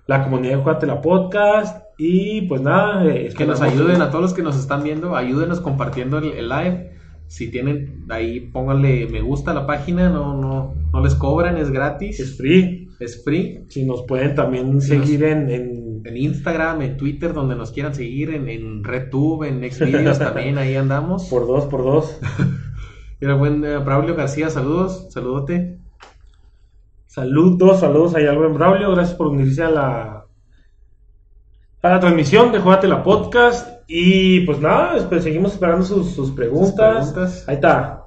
la comunidad de Jugatela Podcast. Y pues nada, eh, Que nos ayuden a todos los que nos están viendo, ayúdenos compartiendo el, el live. Si tienen ahí, pónganle me gusta a la página, no, no, no les cobran, es gratis, Es free. es free. Si nos pueden también seguir en, en En Instagram, en Twitter, donde nos quieran seguir, en, en RedTube, en Xvideos también, ahí andamos. por dos, por dos. (laughs) Mira, buen eh, Braulio García, saludos, saludote. Saludos, saludos ahí al buen Braulio, gracias por unirse a la a la transmisión de Jugate la Podcast. Y pues nada, espe- seguimos esperando sus, sus preguntas. Sus preguntas. Ahí está.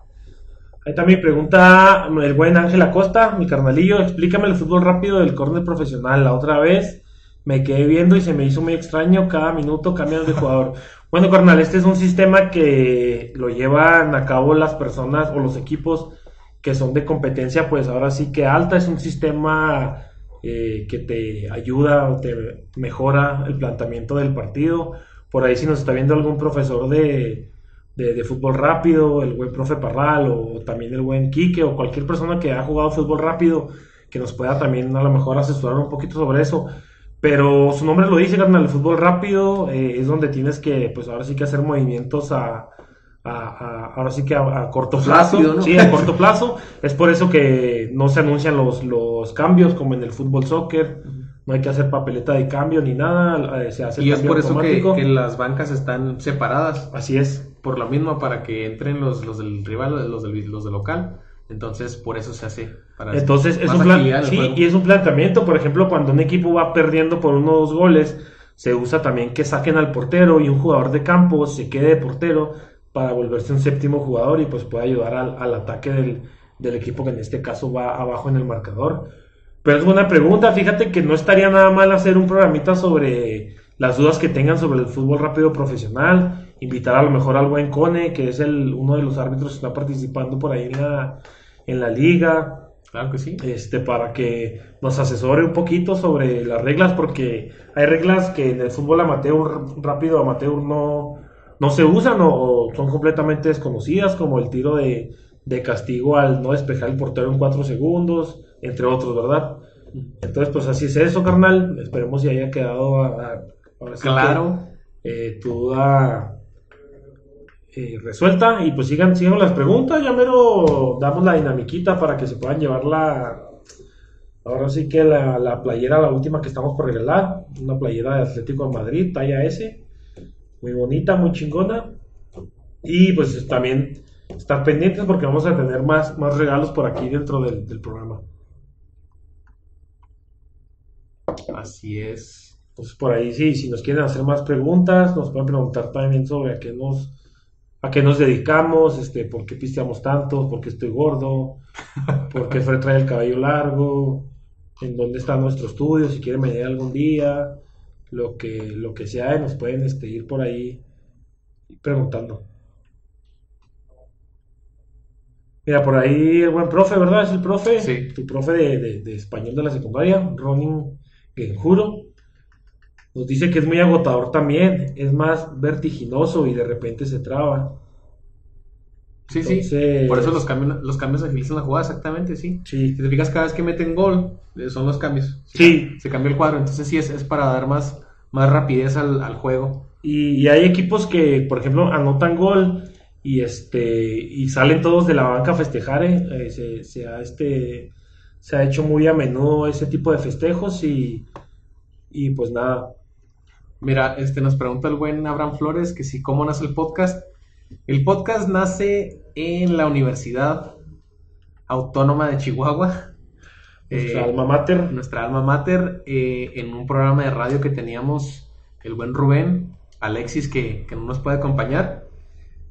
Ahí está mi pregunta, el buen Ángel Acosta, mi carnalillo, explícame el fútbol rápido del córner profesional. La otra vez me quedé viendo y se me hizo muy extraño, cada minuto cambian de jugador. (laughs) Bueno, carnal, este es un sistema que lo llevan a cabo las personas o los equipos que son de competencia, pues ahora sí que alta, es un sistema eh, que te ayuda o te mejora el planteamiento del partido. Por ahí si nos está viendo algún profesor de, de, de fútbol rápido, el buen profe Parral o también el buen Quique o cualquier persona que ha jugado fútbol rápido que nos pueda también a lo mejor asesorar un poquito sobre eso. Pero su nombre lo dice, carnal, el fútbol rápido eh, es donde tienes que, pues ahora sí que hacer movimientos a, a- a- ahora sí que a, a corto plazo. Rápido, ¿no? Sí, a corto plazo. Es por eso que no se anuncian los, los cambios como en el fútbol soccer. No hay que hacer papeleta de cambio ni nada. eh, se hace Y es por eso que, que las bancas están separadas. Así es. Por lo mismo, para que entren los, los del rival, los del, los del local. Entonces, por eso se hace. Para Entonces, es un, plan- sí, juego. y es un planteamiento. Por ejemplo, cuando un equipo va perdiendo por uno o dos goles, se usa también que saquen al portero y un jugador de campo se quede de portero para volverse un séptimo jugador y pues puede ayudar al, al ataque del, del equipo que en este caso va abajo en el marcador. Pero es buena pregunta. Fíjate que no estaría nada mal hacer un programita sobre las dudas que tengan sobre el fútbol rápido profesional. Invitar a lo mejor al buen Cone, que es el, uno de los árbitros que está participando por ahí en la, en la liga Claro que sí. este, para que nos asesore un poquito sobre las reglas, porque hay reglas que en el fútbol amateur, rápido amateur, no, no se usan o, o son completamente desconocidas, como el tiro de, de castigo al no despejar el portero en cuatro segundos, entre otros, ¿verdad? Entonces, pues así es eso, carnal. Esperemos si haya quedado a- a- ahora sí que, Claro. eh, tu duda eh, resuelta y pues sigan, sigan las preguntas, ya mero damos la dinamiquita para que se puedan llevar la ahora sí que la, la playera, la última que estamos por regalar, una playera de Atlético de Madrid, talla S, muy bonita, muy chingona y pues también estar pendientes porque vamos a tener más, más regalos por aquí dentro del, del programa. Así es. Entonces por ahí sí, si nos quieren hacer más preguntas, nos pueden preguntar también sobre a qué nos a qué nos dedicamos, este, por qué pisteamos tanto, por qué estoy gordo, por qué Fred trae el cabello largo, en dónde está nuestro estudio, si quieren venir algún día, lo que, lo que sea, nos pueden este, ir por ahí preguntando. Mira, por ahí el buen profe, ¿verdad? Es el profe. Sí. Tu profe de, de- de español de la secundaria, Ronin Genjuro. Nos dice que es muy agotador también. Es más vertiginoso y de repente se traba. Sí, sí. Por eso los cambios, los cambios agilizan la jugada, exactamente, sí. Sí. Si te fijas, cada vez que meten gol, eh, son los cambios. Sí. Se cambia el cuadro, entonces sí es, es para dar más, más rapidez al, al juego. Y, y hay equipos que, por ejemplo, anotan gol y este y salen todos de la banca a festejar. ¿eh? Eh, se, se ha, este, se ha hecho muy a menudo ese tipo de festejos y, y pues nada. Mira, este nos pregunta el buen Abraham Flores que si cómo nace el podcast. El podcast nace en la Universidad Autónoma de Chihuahua. Nuestra Eh, alma mater. nuestra alma mater, eh, en un programa de radio que teníamos el buen Rubén, Alexis, que, que no nos puede acompañar,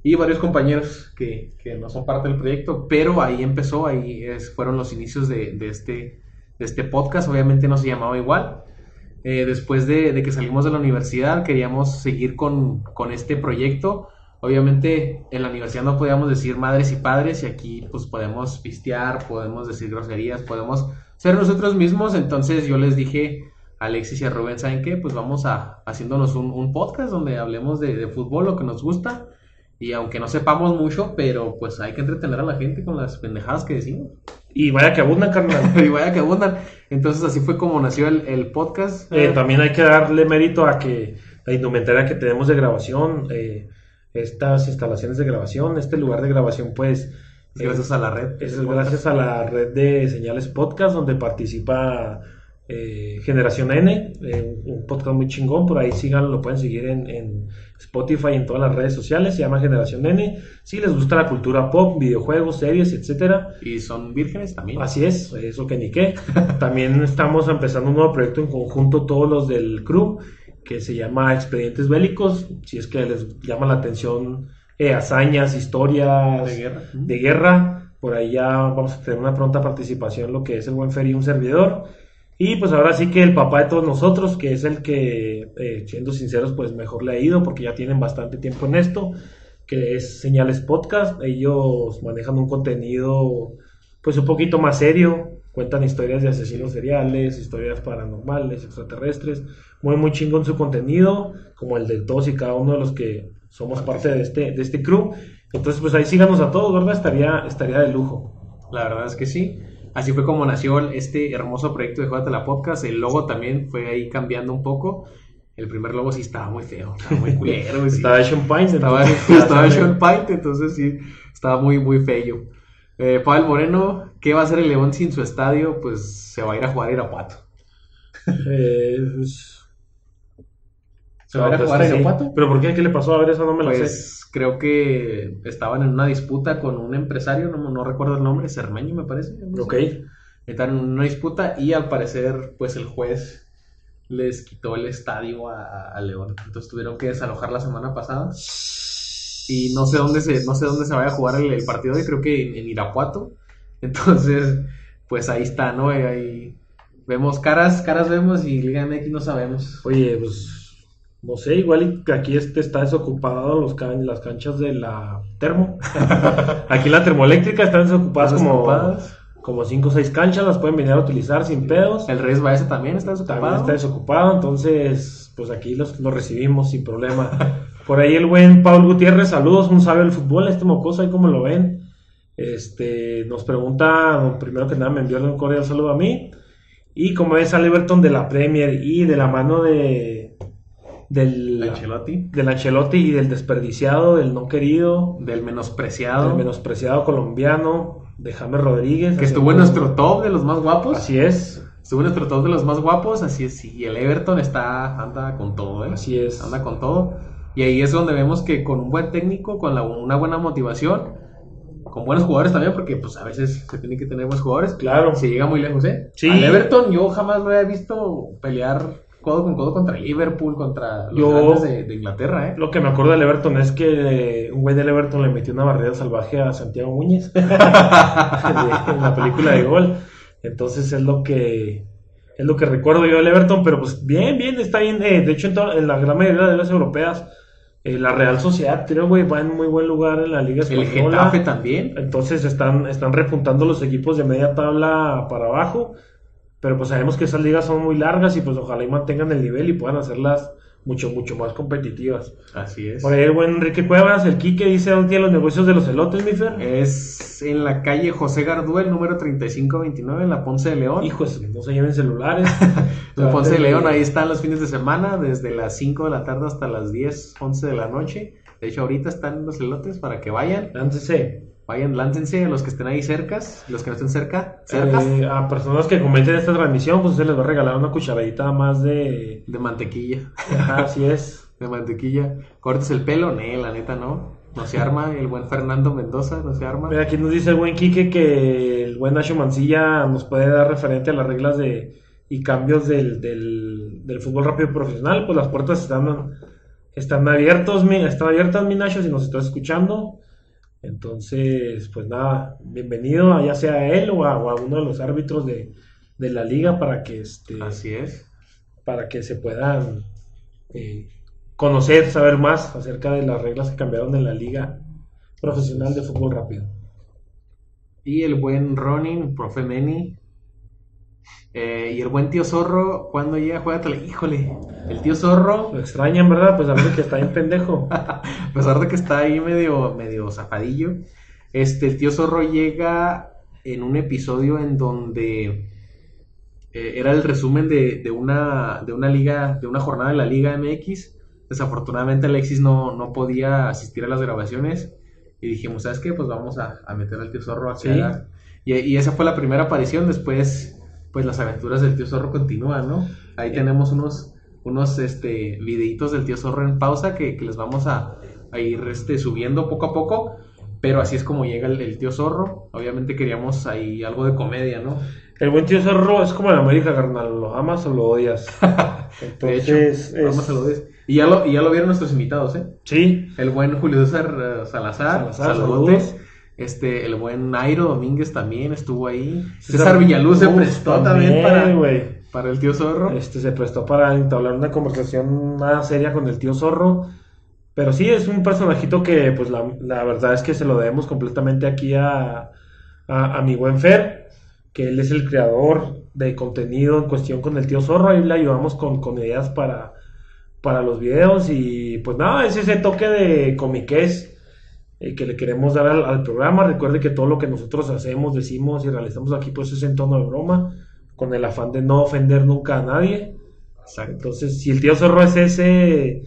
y varios compañeros que, que no son parte del proyecto, pero ahí empezó, ahí es- fueron los inicios de, de este, de este podcast, obviamente no se llamaba igual. Eh, después de, que salimos de la universidad, queríamos seguir con, este proyecto. Obviamente en la universidad no podíamos decir madres y padres y aquí pues podemos pistear, podemos decir groserías, podemos ser nosotros mismos. Entonces yo les dije a Alexis y a Rubén, ¿saben qué? Pues vamos a haciéndonos un, un podcast donde hablemos de, de fútbol, lo que nos gusta. Y aunque no sepamos mucho, pero pues hay que entretener a la gente con las pendejadas que decimos. Y vaya que abundan, carnal. (laughs) y vaya que abundan. Entonces así fue como nació el, el podcast. Eh, también hay que darle mérito a que la indumentaria que tenemos de grabación, eh, estas instalaciones de grabación, este lugar de grabación, pues Es gracias a la red. Es gracias a la red de señales podcast donde participa eh, Generación N, eh, un podcast muy chingón, por ahí sigan, lo pueden seguir en, en Spotify y en todas las redes sociales, se llama Generación N. Si les gusta la cultura pop, videojuegos, series, etcétera, Y son vírgenes también. así es, eso que ni qué. (laughs) También estamos empezando un nuevo proyecto en conjunto todos los del crew que se llama Expedientes Bélicos, si es que les llama la atención eh, hazañas, historias de guerra. de guerra. Por ahí ya vamos a tener una pronta participación en lo que es el buen Fer y un servidor. Y pues ahora sí que el papá de todos nosotros, que es el que, eh, siendo sinceros, pues mejor le ha ido porque ya tienen bastante tiempo en esto, que es Señales Podcast. Ellos manejan un contenido pues un poquito más serio, cuentan historias de asesinos seriales, historias paranormales, extraterrestres, muy muy chingón su contenido, como el de todos y cada uno de los que somos parte de este, de este crew. Entonces, pues ahí síganos a todos, ¿verdad? Estaría, estaría de lujo. La verdad es que sí. Así fue como nació este hermoso proyecto de Juegate la Podcast. El logo también fue ahí cambiando un poco. El primer logo sí estaba muy feo, estaba muy (laughs) culero. Estaba hecho en Pines, Estaba, hecho en Paint, entonces sí, estaba muy, muy feo. Eh, Pavel Moreno, ¿qué va a hacer el León sin su estadio? Pues se va a ir a jugar a Irapuato. (laughs) Eh, pues, ¿Se va a a pues, jugar a. Irapuato? ¿Pero por qué? ¿Qué le pasó? A ver, eso no me lo sé. Pues creo que estaban en una disputa con un empresario, no, no recuerdo el nombre, Cermeño me parece. no sé. Ok. Estaban en una disputa y al parecer, pues el juez les quitó el estadio a, León. Entonces tuvieron que desalojar la semana pasada. Y no sé dónde se, no sé dónde se vaya a jugar el, el partido hoy, creo que en, en Irapuato. (laughs) Entonces, pues ahí está, ¿no? Ahí vemos caras, caras vemos y Liga MX no sabemos. Oye, pues no sé, igual que aquí este está desocupado los can- las canchas de la termo. (laughs) aquí la termoeléctrica están desocupadas ¿Están como, desocupadas? como 5 o 6 canchas, las pueden venir a utilizar sin pedos. El Reyes Baeza también está También desocupado. está desocupado, entonces pues aquí los, los recibimos sin problema. (laughs) Por ahí el buen Paul Gutiérrez, saludos, un sabio del fútbol, este mocoso, ahí como lo ven. Este, nos pregunta, primero que nada me envió un cordial saludo a mí. Y como es al Everton de la Premier y de la mano de del, Ancelotti, del Ancelotti y del desperdiciado, del no querido, del menospreciado, del menospreciado colombiano, de James Rodríguez. que estuvo en nuestro top de los más guapos. Así es, Estuvo en nuestro top de los más guapos, así es. Y el Everton está, anda con todo, ¿eh? así es. Anda con todo. Y ahí es donde vemos que con un buen técnico, con la- una buena motivación, con buenos jugadores también, porque pues a veces se tiene que tener buenos jugadores, Claro. se llega muy lejos, ¿eh? Sí. Al Everton yo jamás lo había visto pelear codo con codo contra el Liverpool, contra los Yo- grandes de, de Inglaterra, ¿eh? Lo que me acuerdo del Everton es que un güey del Everton le metió una barrida salvaje a Santiago Muñez (laughs) en la película de gol. Entonces es lo que es lo que recuerdo yo del Everton, pero pues bien, bien, está bien. eh, de hecho, en, la gran mayoría de las europeas Eh, la Real Sociedad, creo, güey, va en muy buen lugar en la Liga El Española. Getafe también. Entonces están, están repuntando los equipos de media tabla para abajo. Pero pues sabemos que esas ligas son muy largas y pues ojalá y mantengan el nivel y puedan hacerlas mucho, mucho más competitivas. Así es. Por ahí el buen Enrique Cuevas, el Quique, dice dónde tiene los negocios de los elotes, mi Fer. Es en la calle José Gardúel, número 3529, en la Ponce de León. Hijos, no se lleven celulares. (laughs) La Ponce de León, ahí están los fines de semana, desde las 5 de la tarde hasta las 10, 11 de la noche. De hecho, ahorita están los elotes para que vayan. Láncense. Vayan, láncense a los que estén ahí cercas, los que no estén cerca, Eh, a personas que comenten esta transmisión, pues se les va a regalar una cucharadita más de. de mantequilla. Ajá, así es. (laughs) De mantequilla. Cortes el pelo, no, la neta no. No se arma. El buen Fernando Mendoza no se arma. Mira, aquí nos dice el buen Quique que el buen Nacho Mancilla nos puede dar referente a las reglas de y cambios del, del, del fútbol rápido profesional. Pues las puertas están, están, abiertos, mi- están abiertas, mi Nacho, si nos estás escuchando. Entonces, pues nada, bienvenido a ya sea a él o a, o a uno de los árbitros de, de la liga para que este Así es. para que se puedan eh, conocer, saber más acerca de las reglas que cambiaron en la liga profesional de fútbol rápido. Y el buen Ronin, profe Meni. Eh, y el buen tío Zorro, cuando llega, juega tele. Híjole, el tío Zorro, Lo extrañan, ¿verdad? Pues a ver que está bien pendejo. (laughs) a pesar de que está ahí medio, medio zafadillo, este, el tío Zorro llega en un episodio en donde eh, era el resumen de, de una, de una liga, de una jornada de la Liga MX. Desafortunadamente Alexis no, no podía asistir a las grabaciones. Y dijimos, ¿sabes qué? Pues vamos a, a meter al tío Zorro a Sí. Y, y esa fue la primera aparición. Después, pues las aventuras del tío Zorro continúan, ¿no? Ahí tenemos unos, unos este, videitos del tío Zorro en pausa que, que les vamos a, a ir este, subiendo poco a poco. Pero así es como llega el, el tío Zorro. Obviamente queríamos ahí algo de comedia, ¿no? El buen tío Zorro es como en América, carnal. ¿Lo amas o lo odias? (laughs) De hecho, es- vamos a lo de- Y ya lo, y ya lo vieron nuestros invitados, ¿eh? Sí, El buen Julio César eh, Salazar, Salazar, saludos. Este, el buen Nairo Domínguez también estuvo ahí. César César, Villaluz se prestó también, para, para el tío Zorro. Este se prestó para entablar una conversación más seria con el tío Zorro. Pero sí, es un personajito que, pues, la, la verdad es que se lo debemos completamente aquí a, a, a mi buen Fer, que él es el creador de contenido en cuestión con el tío Zorro. Ahí le ayudamos con, con ideas para, para los videos. Y pues nada, es ese toque de comiquez eh, que le queremos dar al, al programa. Recuerde que todo lo que nosotros hacemos, decimos y realizamos aquí, pues es en tono de broma, con el afán de no ofender nunca a nadie. Exacto. Entonces, si el tío Zorro es ese,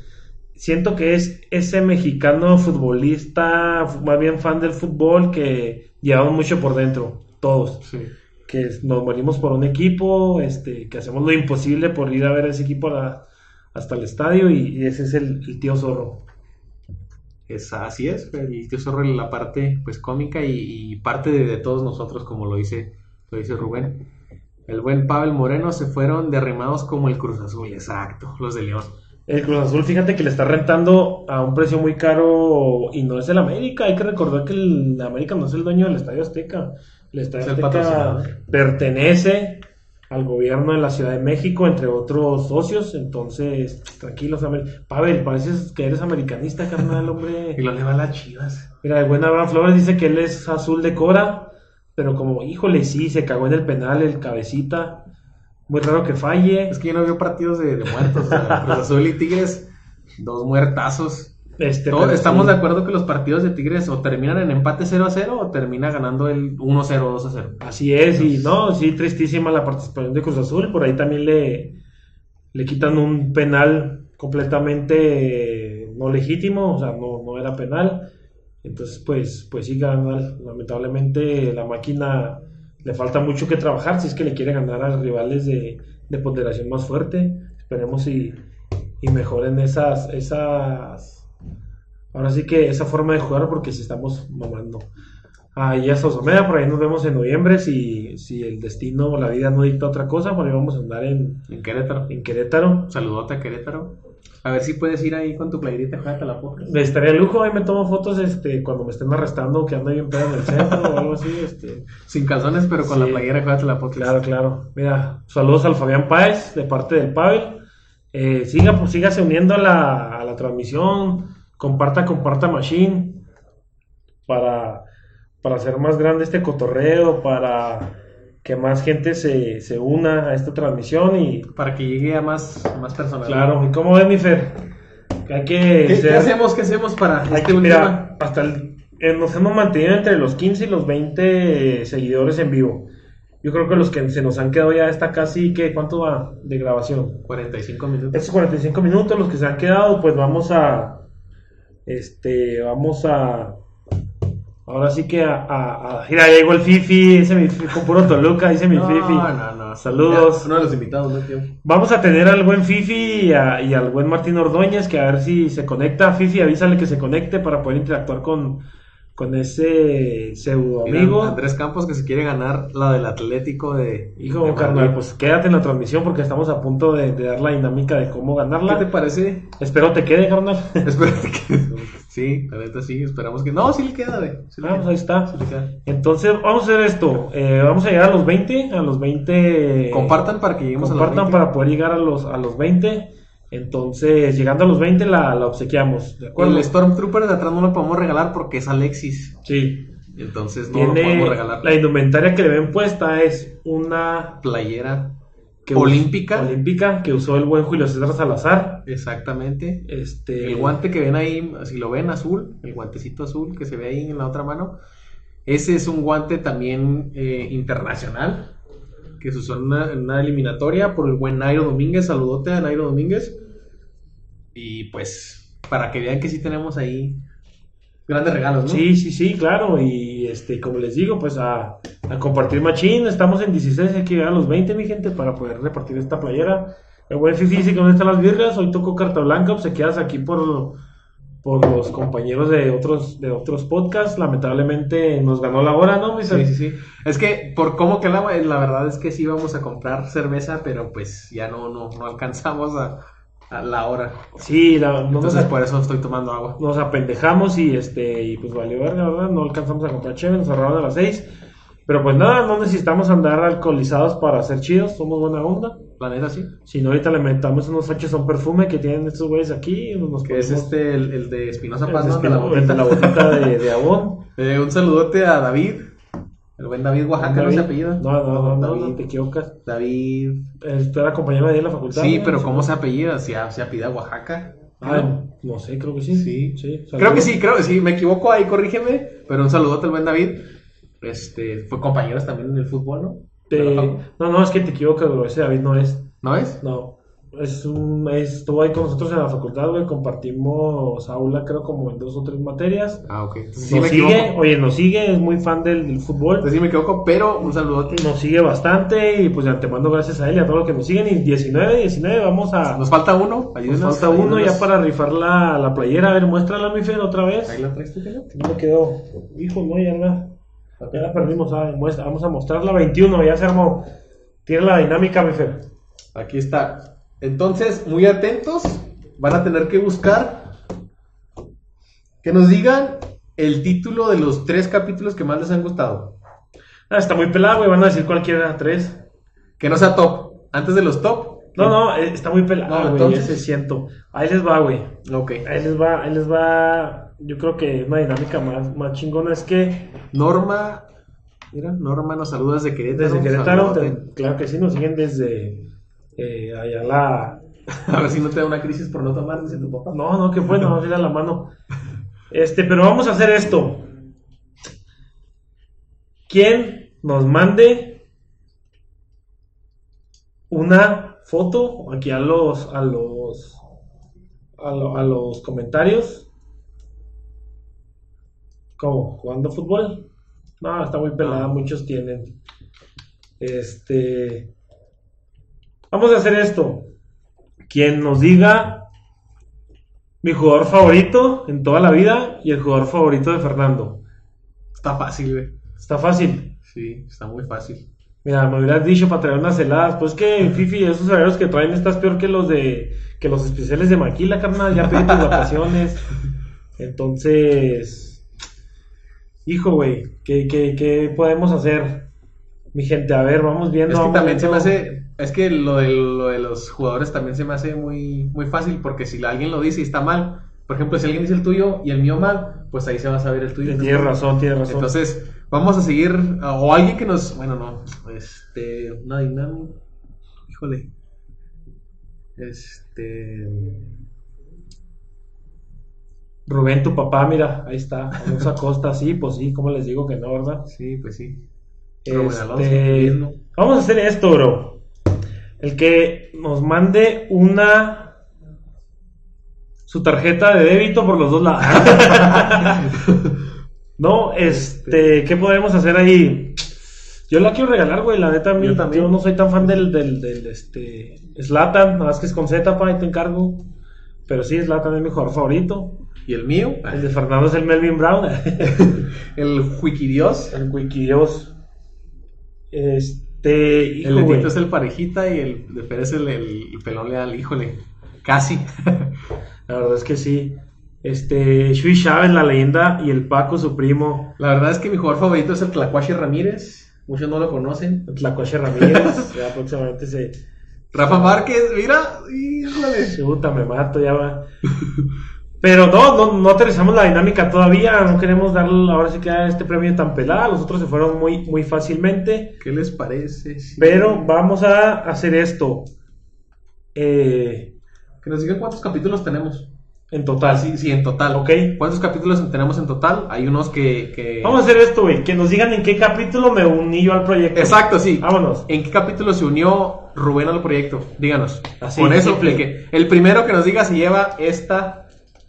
siento que es ese mexicano futbolista, más bien fan del fútbol, que llevamos mucho por dentro, todos. Sí. Que nos morimos por un equipo, este, que hacemos lo imposible por ir a ver a ese equipo a la- hasta el estadio, y, y ese es el, el tío Zorro. Es, así es, el tío Zorro en la parte pues cómica y, y parte de, de todos nosotros, como lo dice, lo dice Rubén. El buen Pavel Moreno se fueron derrimados como el Cruz Azul, exacto, los de León. El Cruz Azul, fíjate que le está rentando a un precio muy caro y no es el América. Hay que recordar que el América no es el dueño del Estadio Azteca. El Estadio Es Azteca pertenece al gobierno de la Ciudad de México, entre otros socios. Entonces, tranquilos, Pavel, pareces que eres americanista, carnal, hombre. (laughs) Y lo le va a las chivas. Mira, el buen Abraham Flores dice que él es azul de Cora, pero como, híjole, sí, se cagó en el penal el cabecita. Muy raro que falle. Es que yo no veo partidos de, de muertos. o sea, (laughs) Cruz Azul y Tigres, dos muertazos. Este, estamos sí. de acuerdo que los partidos de Tigres o terminan en empate 0 a 0 o termina ganando el 1 0 2 a 0. Así es, y no, sí, tristísima la participación de Cruz Azul. Por ahí también le, le quitan un penal completamente no legítimo, o sea, no, no era penal. Entonces, pues, pues sí, carnal, lamentablemente la máquina le falta mucho que trabajar si es que le quiere ganar a rivales de, de ponderación más fuerte. Esperemos y, y mejoren esas, esas, ahora sí que esa forma de jugar porque si estamos mamando. Ahí hasta Osomeda, por ahí nos vemos en noviembre. Si, si el destino o la vida no dicta otra cosa, por ahí vamos a andar en, En Querétaro. en Querétaro. Saludote a Querétaro. A ver si puedes ir ahí con tu playerita, juegate la poca. Me estaría lujo, ahí me tomo fotos este, cuando me estén arrestando, que ando bien pedo en el centro o algo así. Este. Sin calzones, pero con Sí. la playera, juegate la poca. Claro, claro. Mira, saludos al Fabián Páez de parte del Pavel. Eh, siga, pues sígase uniendo a la, a la transmisión, comparta, comparta Machine para, para hacer más grande este cotorreo, para que más gente se, se una a esta transmisión y Para que llegue a más, más personas. claro, ¿y cómo ves mi Fer? Que Hay que, ¿Qué, hacemos? ¿Qué hacemos para hay este que- último? mira, hasta el- eh, nos hemos mantenido entre los 15 y los 20 seguidores en vivo. Yo creo que los que se nos han quedado ya está casi, que ¿cuánto va de grabación? 45 minutos. Estos 45 minutos, los que se han quedado, pues vamos a. Este, vamos a. Ahora sí que a. a- a- mira, ya llegó el Fifi, dice mi Fifi, con puro Toluca, dice mi no, Fifi. no, no. Saludos. Uno de los invitados, ¿no, tío? Vamos a tener al buen Fifi y, a- y al buen Martín Ordóñez, que a ver si se conecta. Fifi, avísale que se conecte para poder interactuar con, con ese pseudo amigo. Andrés Campos que se quiere ganar la del Atlético de. Hijo, de carnal, pues quédate en la transmisión porque estamos a punto de, de dar la dinámica de cómo ¿Qué ganarla. te parece? Espero te quede, carnal. (laughs) Espero que. Sí, la neta sí, esperamos que. No, sí le queda, güey. Sí Ah, pues ahí está. Sí. Entonces, vamos a hacer esto. Eh, vamos a llegar a los 20. A los 20. Compartan para que lleguemos a Compartan los 20. para poder llegar a los, a los 20. Entonces, llegando a los 20, la, la obsequiamos. ¿De acuerdo? El Stormtrooper de atrás no lo podemos regalar porque es Alexis. Sí. Entonces no lo podemos regalar. La indumentaria que le ven puesta es una. Playera que olímpica. Olímpica que usó el buen Julio César Salazar. Exactamente. Este. El guante que ven ahí, si lo ven azul, el guantecito azul que se ve ahí en la otra mano, ese es un guante también eh, internacional que se usó en una, en una eliminatoria por el buen Nairo Domínguez. Saludote a Nairo Domínguez. Y pues, para que vean que sí tenemos ahí grandes regalos, ¿no? Sí, sí, sí, claro. Y este, como les digo, pues a, a compartir machín. Estamos en 16, hay que llegar a los 20, mi gente, para poder repartir esta playera. El buen Fifi dice que dónde están las virgas. Hoy tocó carta blanca, se quedas aquí por, por los compañeros de otros, de otros podcasts. Lamentablemente nos ganó la hora, ¿no? mi Sí, sí, sí. Es que por cómo que la, la verdad es que sí íbamos a comprar cerveza, pero pues ya no, no, no alcanzamos a, a la hora. Sí, la- nos, Entonces por eso estoy tomando agua. nos apendejamos y este y pues valió verga, ¿verdad? No alcanzamos a comprar chévere, nos cerraron a las 6. Pero pues nada, no necesitamos andar alcoholizados para ser chidos, somos buena onda. La neta sí. Si no, ahorita le metamos unos H son perfume que tienen estos güeyes aquí. Nos Que es este, el, el de Espinosa el Paz, de ¿no? De la el de la botita. botita de, de abón. (laughs) Eh, un saludote a David. El buen David Oaxaca, ¿no David. se apellida? No, no, no, no, David. no, te equivocas. David. Este era compañero de ahí en la facultad. Sí, ¿no? pero ¿cómo se apellida? ¿Se, se apellida Oaxaca? Ah, no sé, creo que sí. Sí. sí Creo que sí, creo que sí. Me equivoco ahí, corrígeme. Pero un saludote al buen David. Este, fue compañeros también en el fútbol, ¿no? Te-. No, no, es que te equivocas, bro. Ese David no es. ¿No es? No. Es un, es- estuvo ahí con nosotros en la facultad, güey. Compartimos aula, creo, como en dos o tres materias. Ah, ok. Entonces sí nos me sigue, equivoco. oye, nos sigue, es muy fan del, del fútbol. Entonces sí me equivoco, pero un saludote. Nos sigue bastante y pues de antemano gracias a él y a todos los que nos siguen. Y 19, 19, vamos a. Nos falta uno. Nos Ayúdenos. falta uno ya para rifar la, la playera. A ver, muéstrala, mi Fer, otra vez. Ahí la traes tú? No me quedó. Hijo, no, ya la, ya la perdimos. ah, muestra- vamos a mostrarla. 21, ya se armó. Tiene la dinámica, mi Fer. Aquí está. Entonces, muy atentos. Van a tener que buscar que nos digan el título de los tres capítulos que más les han gustado. Ah, está muy pelada, güey. Van a decir cualquiera tres. Que no sea top. Antes de los top. No, no, eh, está muy pelada, No, güey. entonces- Ese siento. Ahí les va, güey. Ok. Ahí les va, ahí les va. Yo creo que una dinámica más, más chingona es que Norma. Mira, Norma nos saluda desde Querétaro. desde Querétaro, te- claro que sí, nos siguen desde eh, allá la. (laughs) A ver si no te da una crisis por no tomar, dice tu papá. No, no, que bueno, vamos a la mano. Este, pero vamos a hacer esto. ¿Quién nos mande una foto aquí a los a los a, lo- a los comentarios? ¿Cómo? ¿Jugando fútbol? No, está muy pelada, No. muchos tienen. Este. Vamos a hacer esto. Quien nos diga mi jugador favorito en toda la vida y el jugador favorito de Fernando. Está fácil, güey. Está fácil. Sí, está muy fácil. Mira, me hubieras dicho para traer unas heladas. Pues que Fifi, esos horarios que traen estás peor que los de que los especiales de Maquila, carnal. Ya pedí tus (laughs) vacaciones. Entonces, hijo, güey, ¿qué, qué, qué podemos hacer? Mi gente, a ver, vamos viendo. Es que vamos también se me hace, es que lo de, lo de los jugadores también se me hace muy, muy fácil, porque si alguien lo dice y está mal, Por ejemplo, si alguien dice el tuyo y el mío mal, pues ahí se va a saber el tuyo. Tienes razón, tienes razón. Entonces, vamos a seguir. O alguien que nos. Bueno, no. Este. Una dinámica. Híjole. Este. Rubén, tu papá, mira, ahí está. Alonso Acosta, sí, pues sí, ¿cómo les digo que no, verdad? Sí, pues sí. Este, vamos a hacer esto, bro. El que nos mande una su tarjeta de débito por los dos lados. (laughs) no, este, ¿qué podemos hacer ahí? Yo la quiero regalar, güey, la neta Yo yo, también. no soy tan fan del, del, del este, Zlatan, nada más que es con Z, pa, ahí te encargo. Pero sí, Zlatan es mi jugador favorito. Y el mío, El de Fernando es el Melvin Brown. (laughs) el Wikidios. el Wikidios. Este, hijo, El de güey. Tito es el parejita y el de Pérez el, el, el pelón leal, híjole. Casi. (laughs) La verdad es que sí. Este, Shui Chávez, la leyenda, y el Paco, su primo, La verdad es que mi jugador favorito es el Tlacuache Ramírez. Muchos no lo conocen. Tlacuache Ramírez. (laughs) ya próximamente se. Rafa Márquez, mira, híjole. Chuta, me mato, ya va. (laughs) Pero no, no, no aterrizamos la dinámica todavía. No queremos darle ahora sí que a este premio tan pelada. Los otros se fueron muy, muy fácilmente. ¿Qué les parece? Sí. Pero vamos a hacer esto. Eh, Que nos digan cuántos capítulos tenemos. en total. Sí, sí, en total. Ok. ¿Cuántos capítulos tenemos en total? Hay unos que... que- Vamos a hacer esto, güey. Que nos digan en qué capítulo me uní yo al proyecto. Exacto, sí. Vámonos. ¿En qué capítulo se unió Rubén al proyecto? Díganos. Así, Con eso, el primero que nos diga se lleva esta,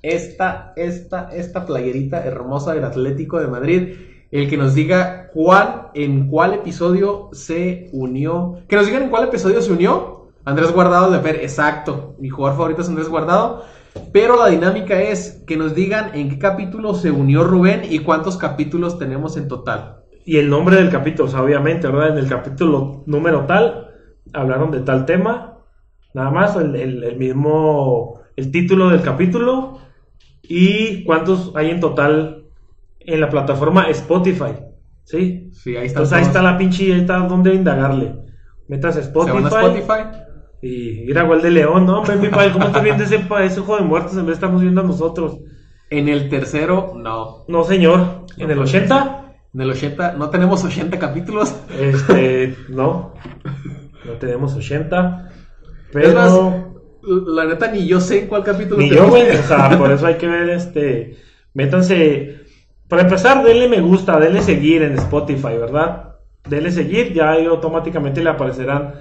esta, esta, esta playerita hermosa del Atlético de Madrid. El que nos diga cuál, en cuál episodio se unió. Que nos digan en cuál episodio se unió. Andrés Guardado de Fer, exacto. Mi jugador favorito es Andrés Guardado. Pero la dinámica es que nos digan en qué capítulo se unió Rubén y cuántos capítulos tenemos en total. Y el nombre del capítulo, o sea, obviamente, ¿verdad? En el capítulo número tal, hablaron de tal tema. Nada más, el, el- el mismo, el título del capítulo. Y cuántos hay en total en la plataforma Spotify. ¿Sí? Sí, ahí está. Entonces ahí está la pinche, ahí está donde indagarle. Metas Se Spotify. van a Spotify. Y ir a Gol de León, ¿no? Hombre, mi padre, ¿cómo estás (laughs) viendo ese, ese ojo de muertos en vez de estamos viendo a nosotros? En el tercero, no. No, señor. ¿En el 80? En el 80, no tenemos 80 capítulos. Este, (laughs) no. No tenemos 80. Pero. Es más, la neta, ni yo sé en cuál capítulo Ni yo, güey. O sea, (laughs) por eso hay que ver este. Métanse. Para empezar, denle me gusta, denle seguir en Spotify, ¿verdad? Denle seguir, ya ahí automáticamente le aparecerán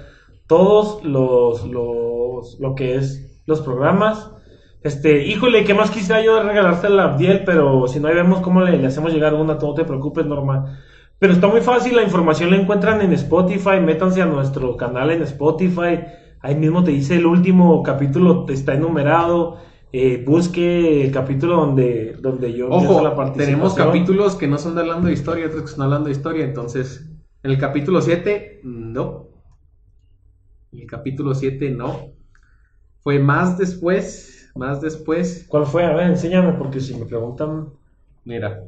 todos los, los, lo que es los programas. Este, híjole, ¿qué más quisiera yo regalarte la Abdiel? Pero si no, ahí vemos cómo le, le hacemos llegar una, no te preocupes, Norma. Pero está muy fácil, la información la encuentran en Spotify, métanse a nuestro canal en Spotify, ahí mismo te dice el último capítulo, está enumerado, eh, busque el capítulo donde, donde yo Ojo, la participación. tenemos capítulos que no son de hablando de historia, otros que están hablando de historia. Entonces, en el capítulo 7, no. En el capítulo 7, no. Fue más después, más después. ¿Cuál fue? A ver, enséñame, porque si me preguntan... Mira,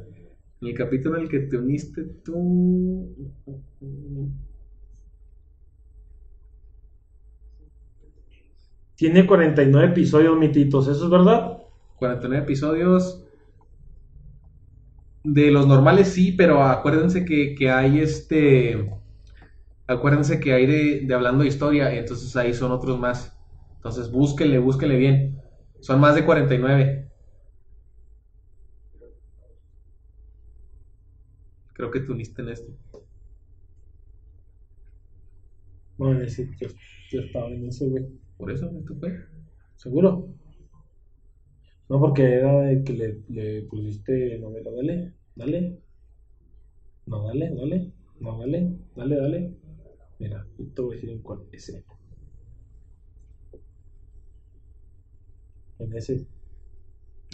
en el capítulo en el que te uniste tú. Tiene 49 episodios, mititos, ¿eso es verdad? 49 episodios. De los normales sí, pero acuérdense que, que hay este. Acuérdense que hay de, de hablando de historia, entonces ahí son otros más. Entonces búsquenle, búsquenle bien. Son más de 49. Creo que te uniste en este. No, en ese, yo, yo estaba en ese, güey. Por eso, esto fue. ¿Seguro? No, porque era de que le, le pusiste novela, dale, dale. No, dale, dale. No, dale, dale, dale. Mira, yo te voy a decir en cuál. Ese. En ese.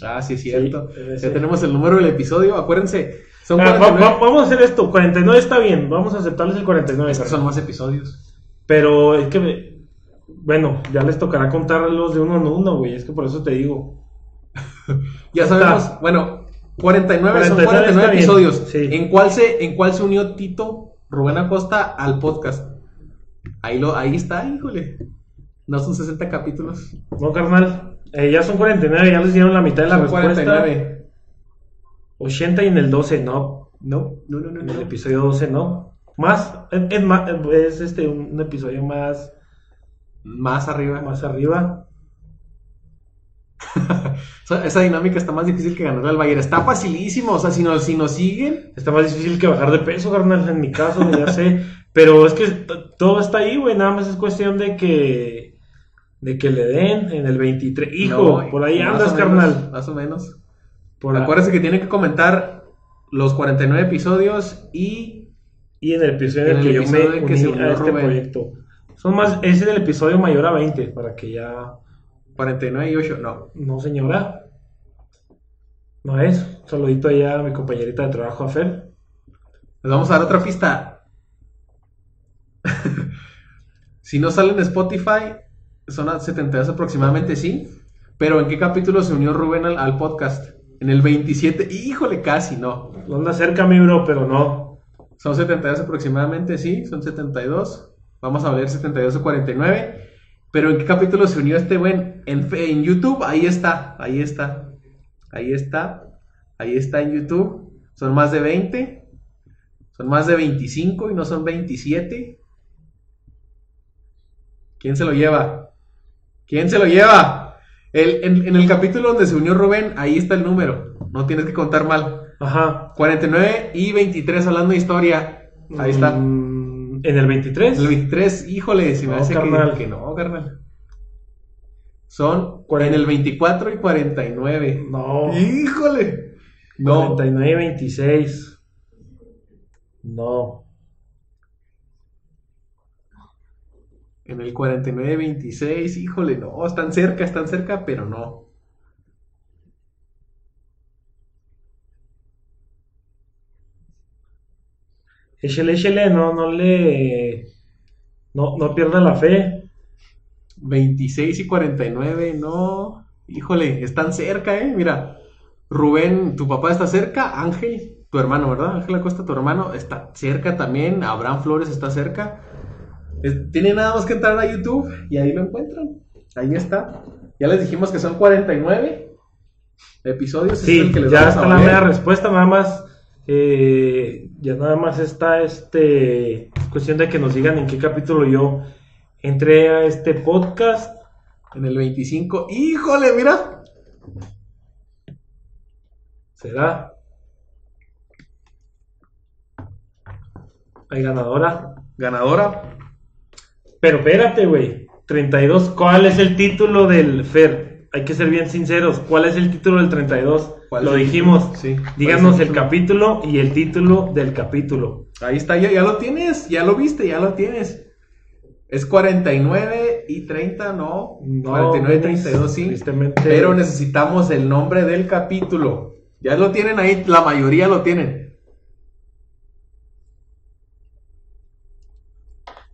Ah, sí, es cierto. Sí, ese. ya tenemos el número del episodio. Acuérdense, son Ah, va- 49. va- vamos a hacer esto. 49 está bien. Vamos a aceptarles el 49. Es que son más episodios. Pero es que, me- bueno, ya les tocará contarlos de uno en uno, güey. Es que por eso te digo. (laughs) Ya Está. sabemos, bueno, 49, son 49 49 está bien, episodios. sí. ¿En cuál se en cuál se unió Tito Rubén Acosta al podcast? Ahí lo ahí está, híjole. No son 60 capítulos. No, carnal. Eh, ya son 49, ya les dieron la mitad de la Son respuesta. 49. 80 y en el 12, no. No, no, no, no. En el no. episodio 12, no. Más, es, es más, es este, un episodio más, Más arriba. más arriba. (laughs) Esa dinámica está más difícil que ganarle al Bayern. Está facilísimo. O sea, si nos, si nos siguen. Está más difícil que bajar de peso, carnal, en mi caso, (laughs) ya sé. Pero es que todo está ahí, güey. Nada más es cuestión de que, de que le den en el 23. Hijo, No, por ahí andas, menos, carnal. Más o menos. Por. Acuérdense que tienen que comentar los 49 episodios y Y en el episodio en el que yo me en que uní se unió a este Rubén. proyecto. Son más, es en el episodio mayor a 20, para que ya. 49 y 8. No. No, señora. No es. Un saludito allá a mi compañerita de trabajo, a Fer. Les vamos a dar otra pista. (laughs) si no sale en Spotify, son a 72 aproximadamente, sí. Pero ¿en qué capítulo se unió Rubén al, al podcast? En el 27. Híjole, casi no. No anda cerca, mi bro, pero no. Son 72 aproximadamente, sí. Son 72. Vamos a ver 72 o 49. Pero ¿en qué capítulo se unió este buen? En, YouTube, ahí está. Ahí está. Ahí está. Ahí está en YouTube. Son más de 20. Son más de 25 y no son 27. ¿Quién se lo lleva? ¿Quién se lo lleva? El- en, en el capítulo donde se unió Rubén, ahí está el número. No tienes que contar mal. Ajá. 49 y 23 hablando de historia. Ahí está. Mm, en el 23. El 23, híjole, si me No, hace que, carnal. que no, carnal. Son Cuarenta- en el 24 y 49. No. Híjole. No. 49 y 26. No. En el 49 y 26, híjole, no. Están cerca, están cerca, pero no. Échele, échele, no, no le. No, no pierda la fe. 26 y 49, no. Híjole, están cerca, eh. Mira, Rubén, tu papá está cerca. Ángel, tu hermano, ¿verdad? Ángel Acosta, tu hermano, está cerca también. Abraham Flores está cerca. Tiene nada más que entrar a YouTube y ahí lo encuentran. Ahí está. Ya les dijimos que son 49 episodios. es Sí, el que les ya a está la media respuesta, nada más. Eh, ya nada más está este. Es cuestión de que nos digan en qué capítulo yo entré a este podcast. En el 25. Híjole, mira. ¿Será? Hay ganadora. Ganadora. Pero espérate, güey. 32. ¿Cuál es el título del Fer? Hay que ser bien sinceros. ¿Cuál es el título del 32? ¿Cuál Lo dijimos. Sí. ¿Cuál Díganos el el capítulo y el título del capítulo. Ahí está, ya, ya lo tienes, ya lo viste, ya lo tienes. Es 49 y 30, no. No, 49 y pues, 32, sí. tristemente. Pero necesitamos el nombre del capítulo. Ya lo tienen ahí, la mayoría lo tienen.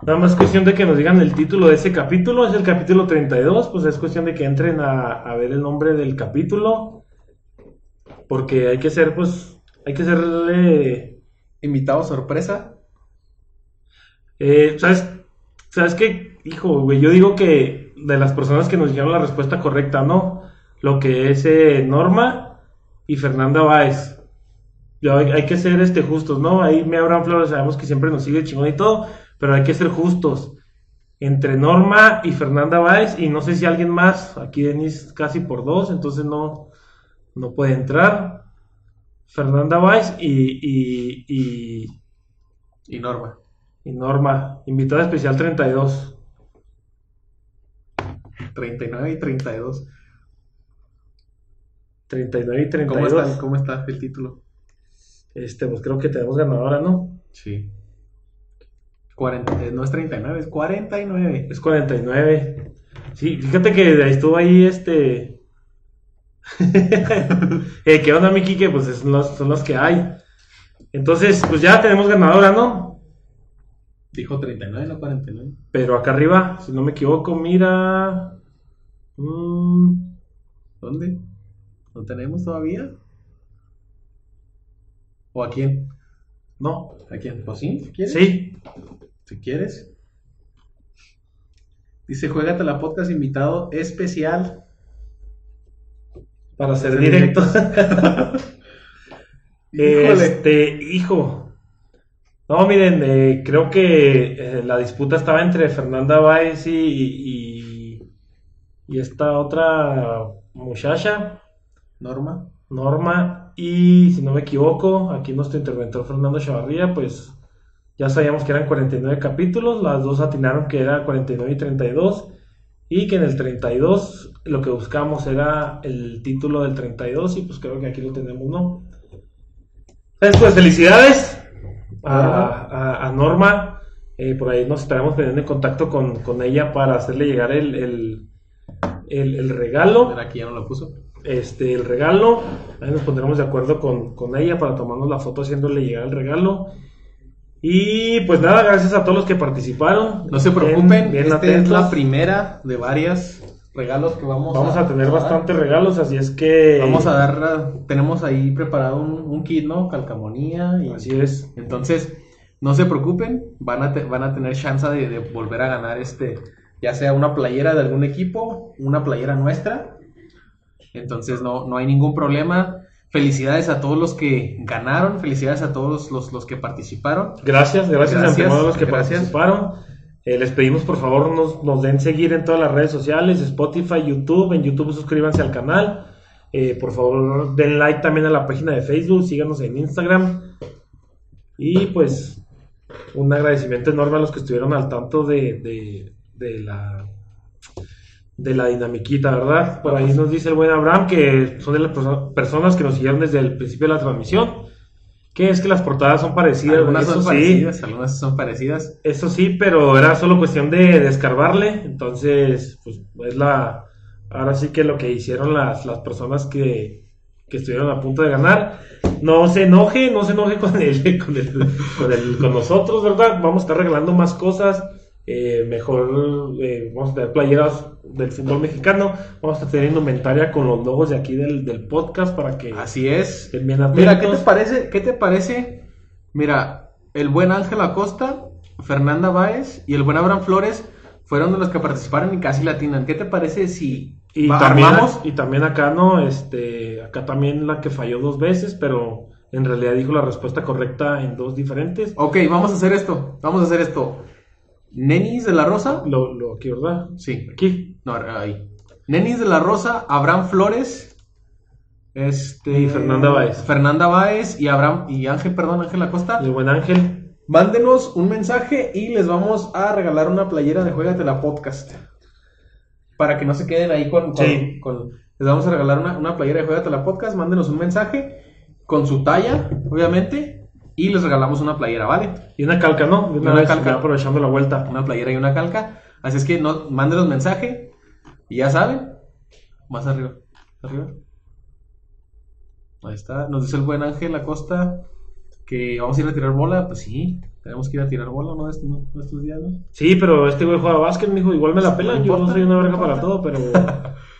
Nada más cuestión de que nos digan el título de ese capítulo. Es el capítulo 32. Pues es cuestión de que entren a, a ver el nombre del capítulo. Porque hay que ser, pues. Hay que serle. Invitado sorpresa. Eh, ¿Sabes? ¿Sabes qué? Hijo, güey. Yo digo que de las personas que nos dijeron la respuesta correcta, ¿no? Lo que es eh, Norma y Fernanda Báez. Ya hay, hay que ser este, justos, ¿no? Ahí me Abraham Flores, sabemos que siempre nos sigue chingón y todo, pero hay que ser justos. Entre Norma y Fernanda Báez, y no sé si alguien más, aquí Denis casi por dos, entonces no, no puede entrar. Fernanda Báez y, y, y, Y Norma. y Norma, invitada especial 32. 39 y 32. 39 y ¿Cómo 32. está, ¿Cómo está el título? Este, pues creo que tenemos ganadora, ¿no? Sí. 40, eh, no es 39, es 49. Es 49. Sí, fíjate que estuvo ahí este. (laughs) eh, ¿Qué onda, Miki? Que pues son los, son los que hay. Entonces, pues ya tenemos ganadora, ¿no? Dijo 39, no 49. Pero acá arriba, si no me equivoco, mira. Mm, ¿Dónde? ¿No tenemos todavía? ¿O a quién? no. ¿A quién? ¿O sí? quieres? Sí. Si quieres. Dice, juégate la podcast invitado especial. Para ser Ser directo. (laughs) Híjole. Este, hijo. No, miren, eh, creo que eh, la disputa estaba entre Fernanda Báez y, y, y esta otra muchacha, Norma. Norma, y si no me equivoco, aquí nuestro interventor Fernando Chavarría, pues ya sabíamos que eran 49 capítulos, las dos atinaron que era 49 y 32, y que en el 32 lo que buscamos era el título del 32, y pues creo que aquí lo tenemos, ¿no? Entonces, pues felicidades a, a- a Norma, eh, por ahí nos estaremos poniendo en contacto con, con ella para hacerle llegar el, el, el- el regalo Mira, aquí ya no lo puso. este, el regalo. Ahí nos pondremos de acuerdo con, con ella para tomarnos la foto haciéndole llegar el regalo. Y pues nada, gracias a todos los que participaron. No se preocupen, bien esta es la primera de varias regalos que vamos, Vamos a tener bastantes regalos, así es que. Vamos a dar, tenemos ahí preparado un, un kit, ¿no? Calcamonía y Así es. Entonces, no se preocupen, van a, te- van a tener chance de, de volver a ganar este, ya sea una playera de algún equipo, una playera nuestra. Entonces, no, no hay ningún problema. Felicidades a todos los que ganaron, felicidades a todos los, los que participaron. Gracias, gracias, Gracias, a todos los que gracias. participaron. Eh, les pedimos por favor nos, nos den seguir en todas las redes sociales, Spotify, YouTube. En YouTube suscríbanse al canal. Eh, por favor den like también a la página de Facebook, síganos en Instagram. Y pues un agradecimiento enorme a los que estuvieron al tanto de, de, de la de la dinamiquita, ¿verdad? Por ahí nos dice el buen Abraham que son de las perso- personas que nos siguieron desde el principio de la transmisión. Que es que las portadas son parecidas. Algunas son sí. parecidas, algunas son parecidas. Eso sí, pero era solo cuestión de descarbarle. Entonces, pues es la. Ahora sí que lo que hicieron las, las personas que, que estuvieron a punto de ganar. No se enoje, no se enoje con el, (laughs) con el, con el- con nosotros, ¿verdad? Vamos a estar regalando más cosas. Eh, mejor eh, vamos a tener playeras del fútbol mexicano. Vamos a tener indumentaria con los logos de aquí del, del podcast para que Así es. Mira, ¿qué te parece? ¿Qué te parece? Mira, el buen Ángel Acosta, Fernanda Báez y el buen Abraham Flores fueron de los que participaron y casi latinan. ¿Qué te parece si Y va- también, armamos? y también acá no, este, acá también la que falló dos veces, pero en realidad dijo la respuesta correcta en dos diferentes. Ok, vamos a hacer esto. Vamos a hacer esto. Nenis de la Rosa. Lo, lo aquí, ¿verdad? Sí. Aquí. No, ahí. Nenis de la Rosa, Abraham Flores. Este. Y Fernanda Báez. Fernanda Báez y Abraham. Y Ángel, perdón, Ángel Acosta. Y el buen Ángel. Mándenos un mensaje y les vamos a regalar una playera de Juegatela Podcast. Para que no se queden ahí con. con- Sí. con- les vamos a regalar una, una playera de Juegatela Podcast. Mándenos un mensaje con su talla, obviamente. Y les regalamos una playera, ¿vale? Y una calca, ¿no? De una una vez, calca. aprovechando la vuelta. Una playera y una calca. Así es que no, mándenos mensaje. Y ya saben. Más arriba. Arriba. Ahí está. Nos dice el buen Ángel Acosta que vamos a ir a tirar bola. Pues sí, tenemos que ir a tirar bola, ¿no? Est- no- no estos días, ¿no? Sí, pero este güey juega básquet, mijo. Igual me la pela. No Yo no soy una verga para todo, pero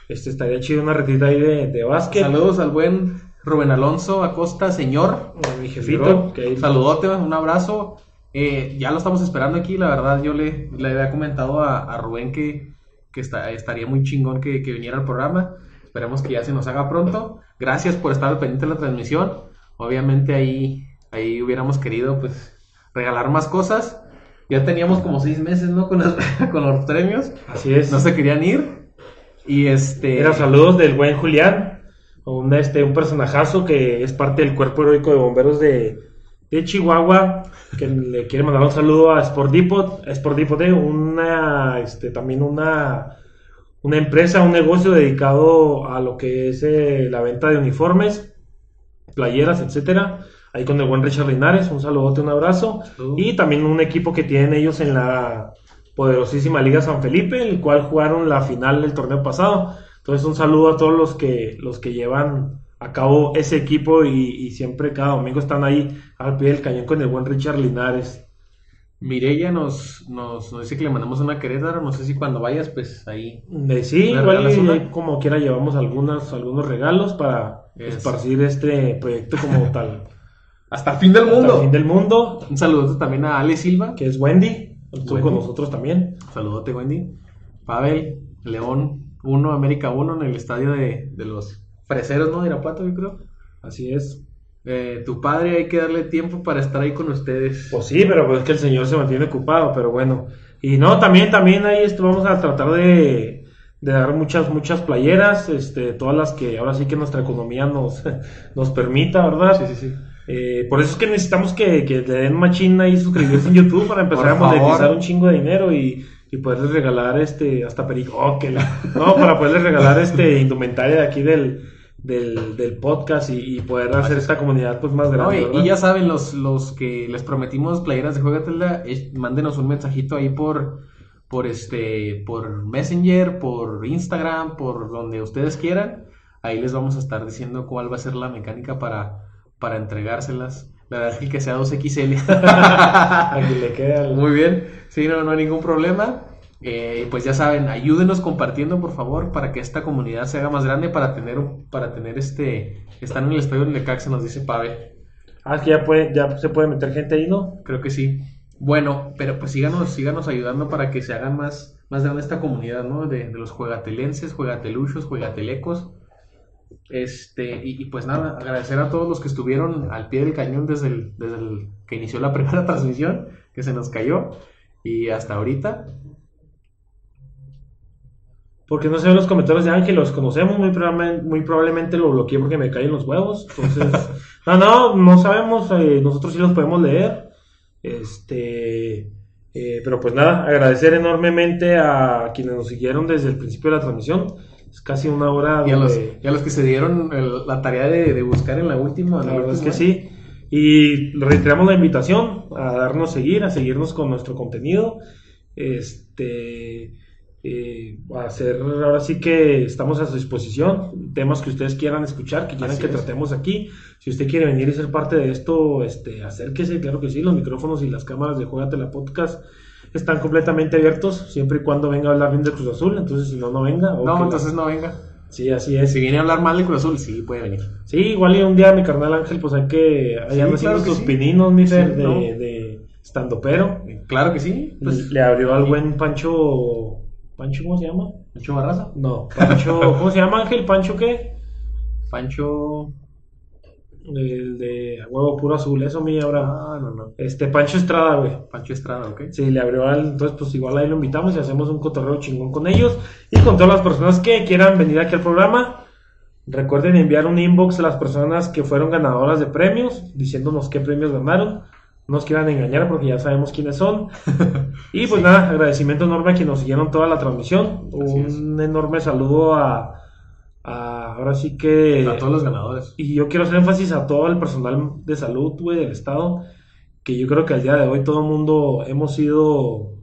este estaría chido una retita ahí de, de básquet. Saludos al buen Rubén Alonso Acosta, señor. A mi jefito. Saludote, un abrazo. Eh, ya lo estamos esperando aquí, la verdad yo le, le había comentado a, a Rubén que, que está- estaría muy chingón que, que viniera al programa. Esperemos que ya se nos haga pronto. Gracias por estar al pendiente de la transmisión. Obviamente ahí, ahí hubiéramos querido pues regalar más cosas. Ya teníamos como seis meses, ¿no? Con los, (laughs) con los premios. Así es. No se querían ir. Y este... Era saludos del buen Julián, un, este, un personajazo que es parte del cuerpo heroico de bomberos de, de Chihuahua, que le quiere mandar un saludo a Sport Depot, a Sport Depot, eh, una, este, también una, una empresa, un negocio dedicado a lo que es eh, la venta de uniformes, playeras, etcétera. Ahí con el buen Richard Linares, un saludote, un abrazo. Y también un equipo que tienen ellos en la poderosísima Liga San Felipe, el cual jugaron la final del torneo pasado. Entonces un saludo a todos los que, los que llevan a cabo ese equipo y, y siempre cada domingo están ahí al pie del cañón con el buen Richard Linares. Mireya nos, nos, nos dice que le mandamos una Querétaro. No sé si cuando vayas, pues ahí. Eh, sí, ¿Me igual una? como quiera llevamos algunos, algunos regalos para esparcir este proyecto como (laughs) tal. Hasta el fin del Hasta mundo. el fin del mundo, Un saludo también a Ale Silva. que es Wendy, estuvo con nosotros también. Saludote, Wendy. Pavel, León 1, América 1 en el estadio de, de los freseros, ¿no? De Irapuato, yo creo. Así es. Eh, tu padre hay que darle tiempo para estar ahí con ustedes. Pues sí, pero pues es que el señor se mantiene ocupado, pero bueno. Y no, también, también ahí esto vamos a tratar de, de dar muchas, muchas playeras, este, todas las que ahora sí que nuestra economía nos, (laughs) nos permita, ¿verdad? Sí, sí, sí. Eh, por eso es que necesitamos que, que le den machina y suscribirse en YouTube para empezar a monetizar un chingo de dinero y, y poderles regalar este, hasta perióquela. (laughs) No, para poderles regalar este indumentaria de aquí del, del, del podcast y, y poder hacer esta comunidad pues más No, grande. y, ¿verdad? y ya saben, los, los que les prometimos playeras de Juegatela, es- mándenos un mensajito ahí por, por este, por Messenger, por Instagram, por donde ustedes quieran. Ahí les vamos a estar diciendo cuál va a ser la mecánica para, para entregárselas. La verdad es que sea 2XL. (laughs) A que le quede Muy bien, sí, no, no hay ningún problema. Eh, pues ya saben, ayúdenos compartiendo, por favor, para que esta comunidad se haga más grande, para tener, para tener este, estar en el estadio de Necaxa, nos dice Pavel. Ah, es que ya, puede, ya se puede meter gente ahí, ¿no? Creo que sí. Bueno, pero pues síganos, síganos ayudando para que se hagan más, más grande esta comunidad, ¿no? De, de los juegatelenses, juegateluchos, juegatelecos. Este, y, y, pues nada, agradecer a todos los que estuvieron al pie del cañón desde el, desde el que inició la (laughs) primera transmisión, que se nos cayó, y hasta ahorita. Porque no se ven los comentarios de Ángel, los conocemos, muy probablemente, muy probablemente lo bloqueé porque me caen los huevos. Entonces, (laughs) no, no, no sabemos, eh, nosotros sí los podemos leer. Este, eh, pero pues nada, agradecer enormemente a quienes nos siguieron desde el principio de la transmisión. Es casi una hora Y a los, donde- y a los que se dieron el- la tarea de, de buscar en la última. La verdad es que sí. Y reiteramos la invitación a darnos seguir, a seguirnos con nuestro contenido. Este, eh, hacer, ahora sí que estamos a su disposición. Temas que ustedes quieran escuchar, que quieran Así que es. tratemos aquí. Si usted quiere venir y ser parte de esto, este, acérquese, claro que sí. Los micrófonos y las cámaras de Juegatela Podcast están completamente abiertos, siempre y cuando venga a hablar bien de Cruz Azul. Entonces, si no, no venga. No, entonces no venga. Sí, así es. Si viene a hablar mal de Cruz Azul, sí, puede venir. Sí, igual y un día mi carnal Ángel, pues hay que. Ahí Sí, claro sus sí. pininos, mi Sí, de, ¿no? de estando pero. Claro que sí. Pues, le abrió al buen Pancho. ¿Pancho cómo se llama? Pancho Barraza. No, Pancho. ¿Cómo se llama Ángel? ¿Pancho qué? Pancho. El de huevo puro azul, eso mi Abraham. Ah, no, no. Este, Pancho Estrada, güey. Pancho Estrada, ¿ok? Sí, le abrió al. Entonces, pues igual ahí lo invitamos y hacemos un cotorreo chingón con ellos. Y con todas las personas que quieran venir aquí al programa. Recuerden enviar un inbox a las personas que fueron ganadoras de premios, diciéndonos qué premios ganaron. No nos quieran engañar porque ya sabemos quiénes son. (laughs) Y pues nada, agradecimiento enorme a quienes nos siguieron toda la transmisión. Así un enorme saludo a, a- Ahora sí que. A todos los ganadores. Y yo quiero hacer énfasis a todo el personal de salud, güey, del Estado, que yo creo que al día de hoy todo el mundo hemos sido,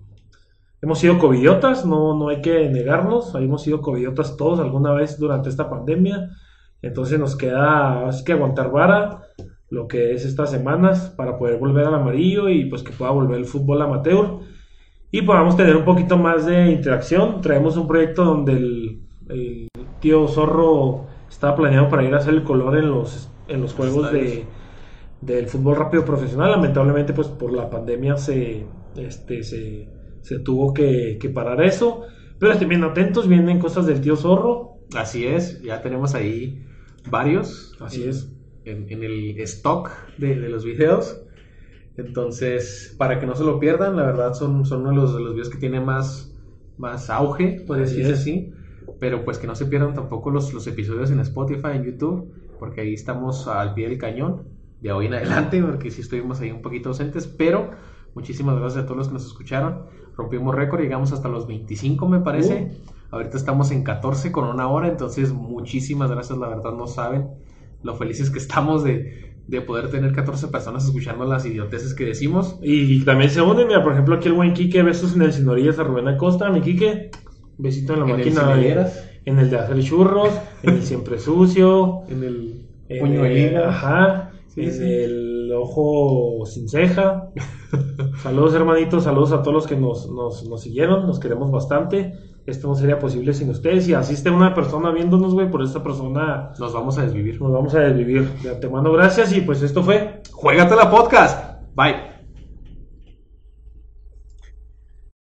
hemos sido covidiotas, no, no hay que negarnos, hemos sido covidiotas todos alguna vez durante esta pandemia, entonces nos queda, así que aguantar vara lo que es estas semanas para poder volver al amarillo y pues que pueda volver el fútbol amateur y podamos tener un poquito más de interacción. Traemos un proyecto donde el, el tío Zorro estaba planeado para ir a hacer el color en los, en los juegos de, del fútbol rápido profesional. Lamentablemente, pues por la pandemia se, este, se, se tuvo que, que parar eso. Pero estén bien atentos, vienen cosas del tío Zorro. Así es, ya tenemos ahí varios. Así en- es. En, en el stock de, de los videos. Entonces, para que no se lo pierdan, la verdad son, son uno de los, de los videos que tiene más, más auge, por decirse así. Pero pues que no se pierdan tampoco los, los episodios en Spotify, en YouTube, porque ahí estamos al pie del cañón de hoy en adelante, porque sí estuvimos ahí un poquito ausentes, pero muchísimas gracias a todos los que nos escucharon. Rompimos récord, llegamos hasta los 25 me parece. Ahorita estamos en 14 con una hora, entonces muchísimas gracias, la verdad no saben lo felices que estamos de, de poder tener 14 personas escuchando las idioteces que decimos. Y también se unen, mira, por ejemplo, aquí el buen Quique, besos en el Sinorillas a Rubén Acosta, mi Quique, besito en la En el máquina, de- Cinerías. en el de hacer churros, en el siempre sucio, (laughs) En el en puño de el- liga. ajá, Sí, en sí. el ojo sin ceja. (laughs) saludos hermanitos, saludos a todos los que nos, nos, nos siguieron, nos queremos bastante. Esto no sería posible sin ustedes. Si asiste una persona viéndonos, güey, por esta persona Nos vamos a desvivir. nos vamos a desvivir. De antemano, gracias y pues esto fue Juégate la podcast. Bye.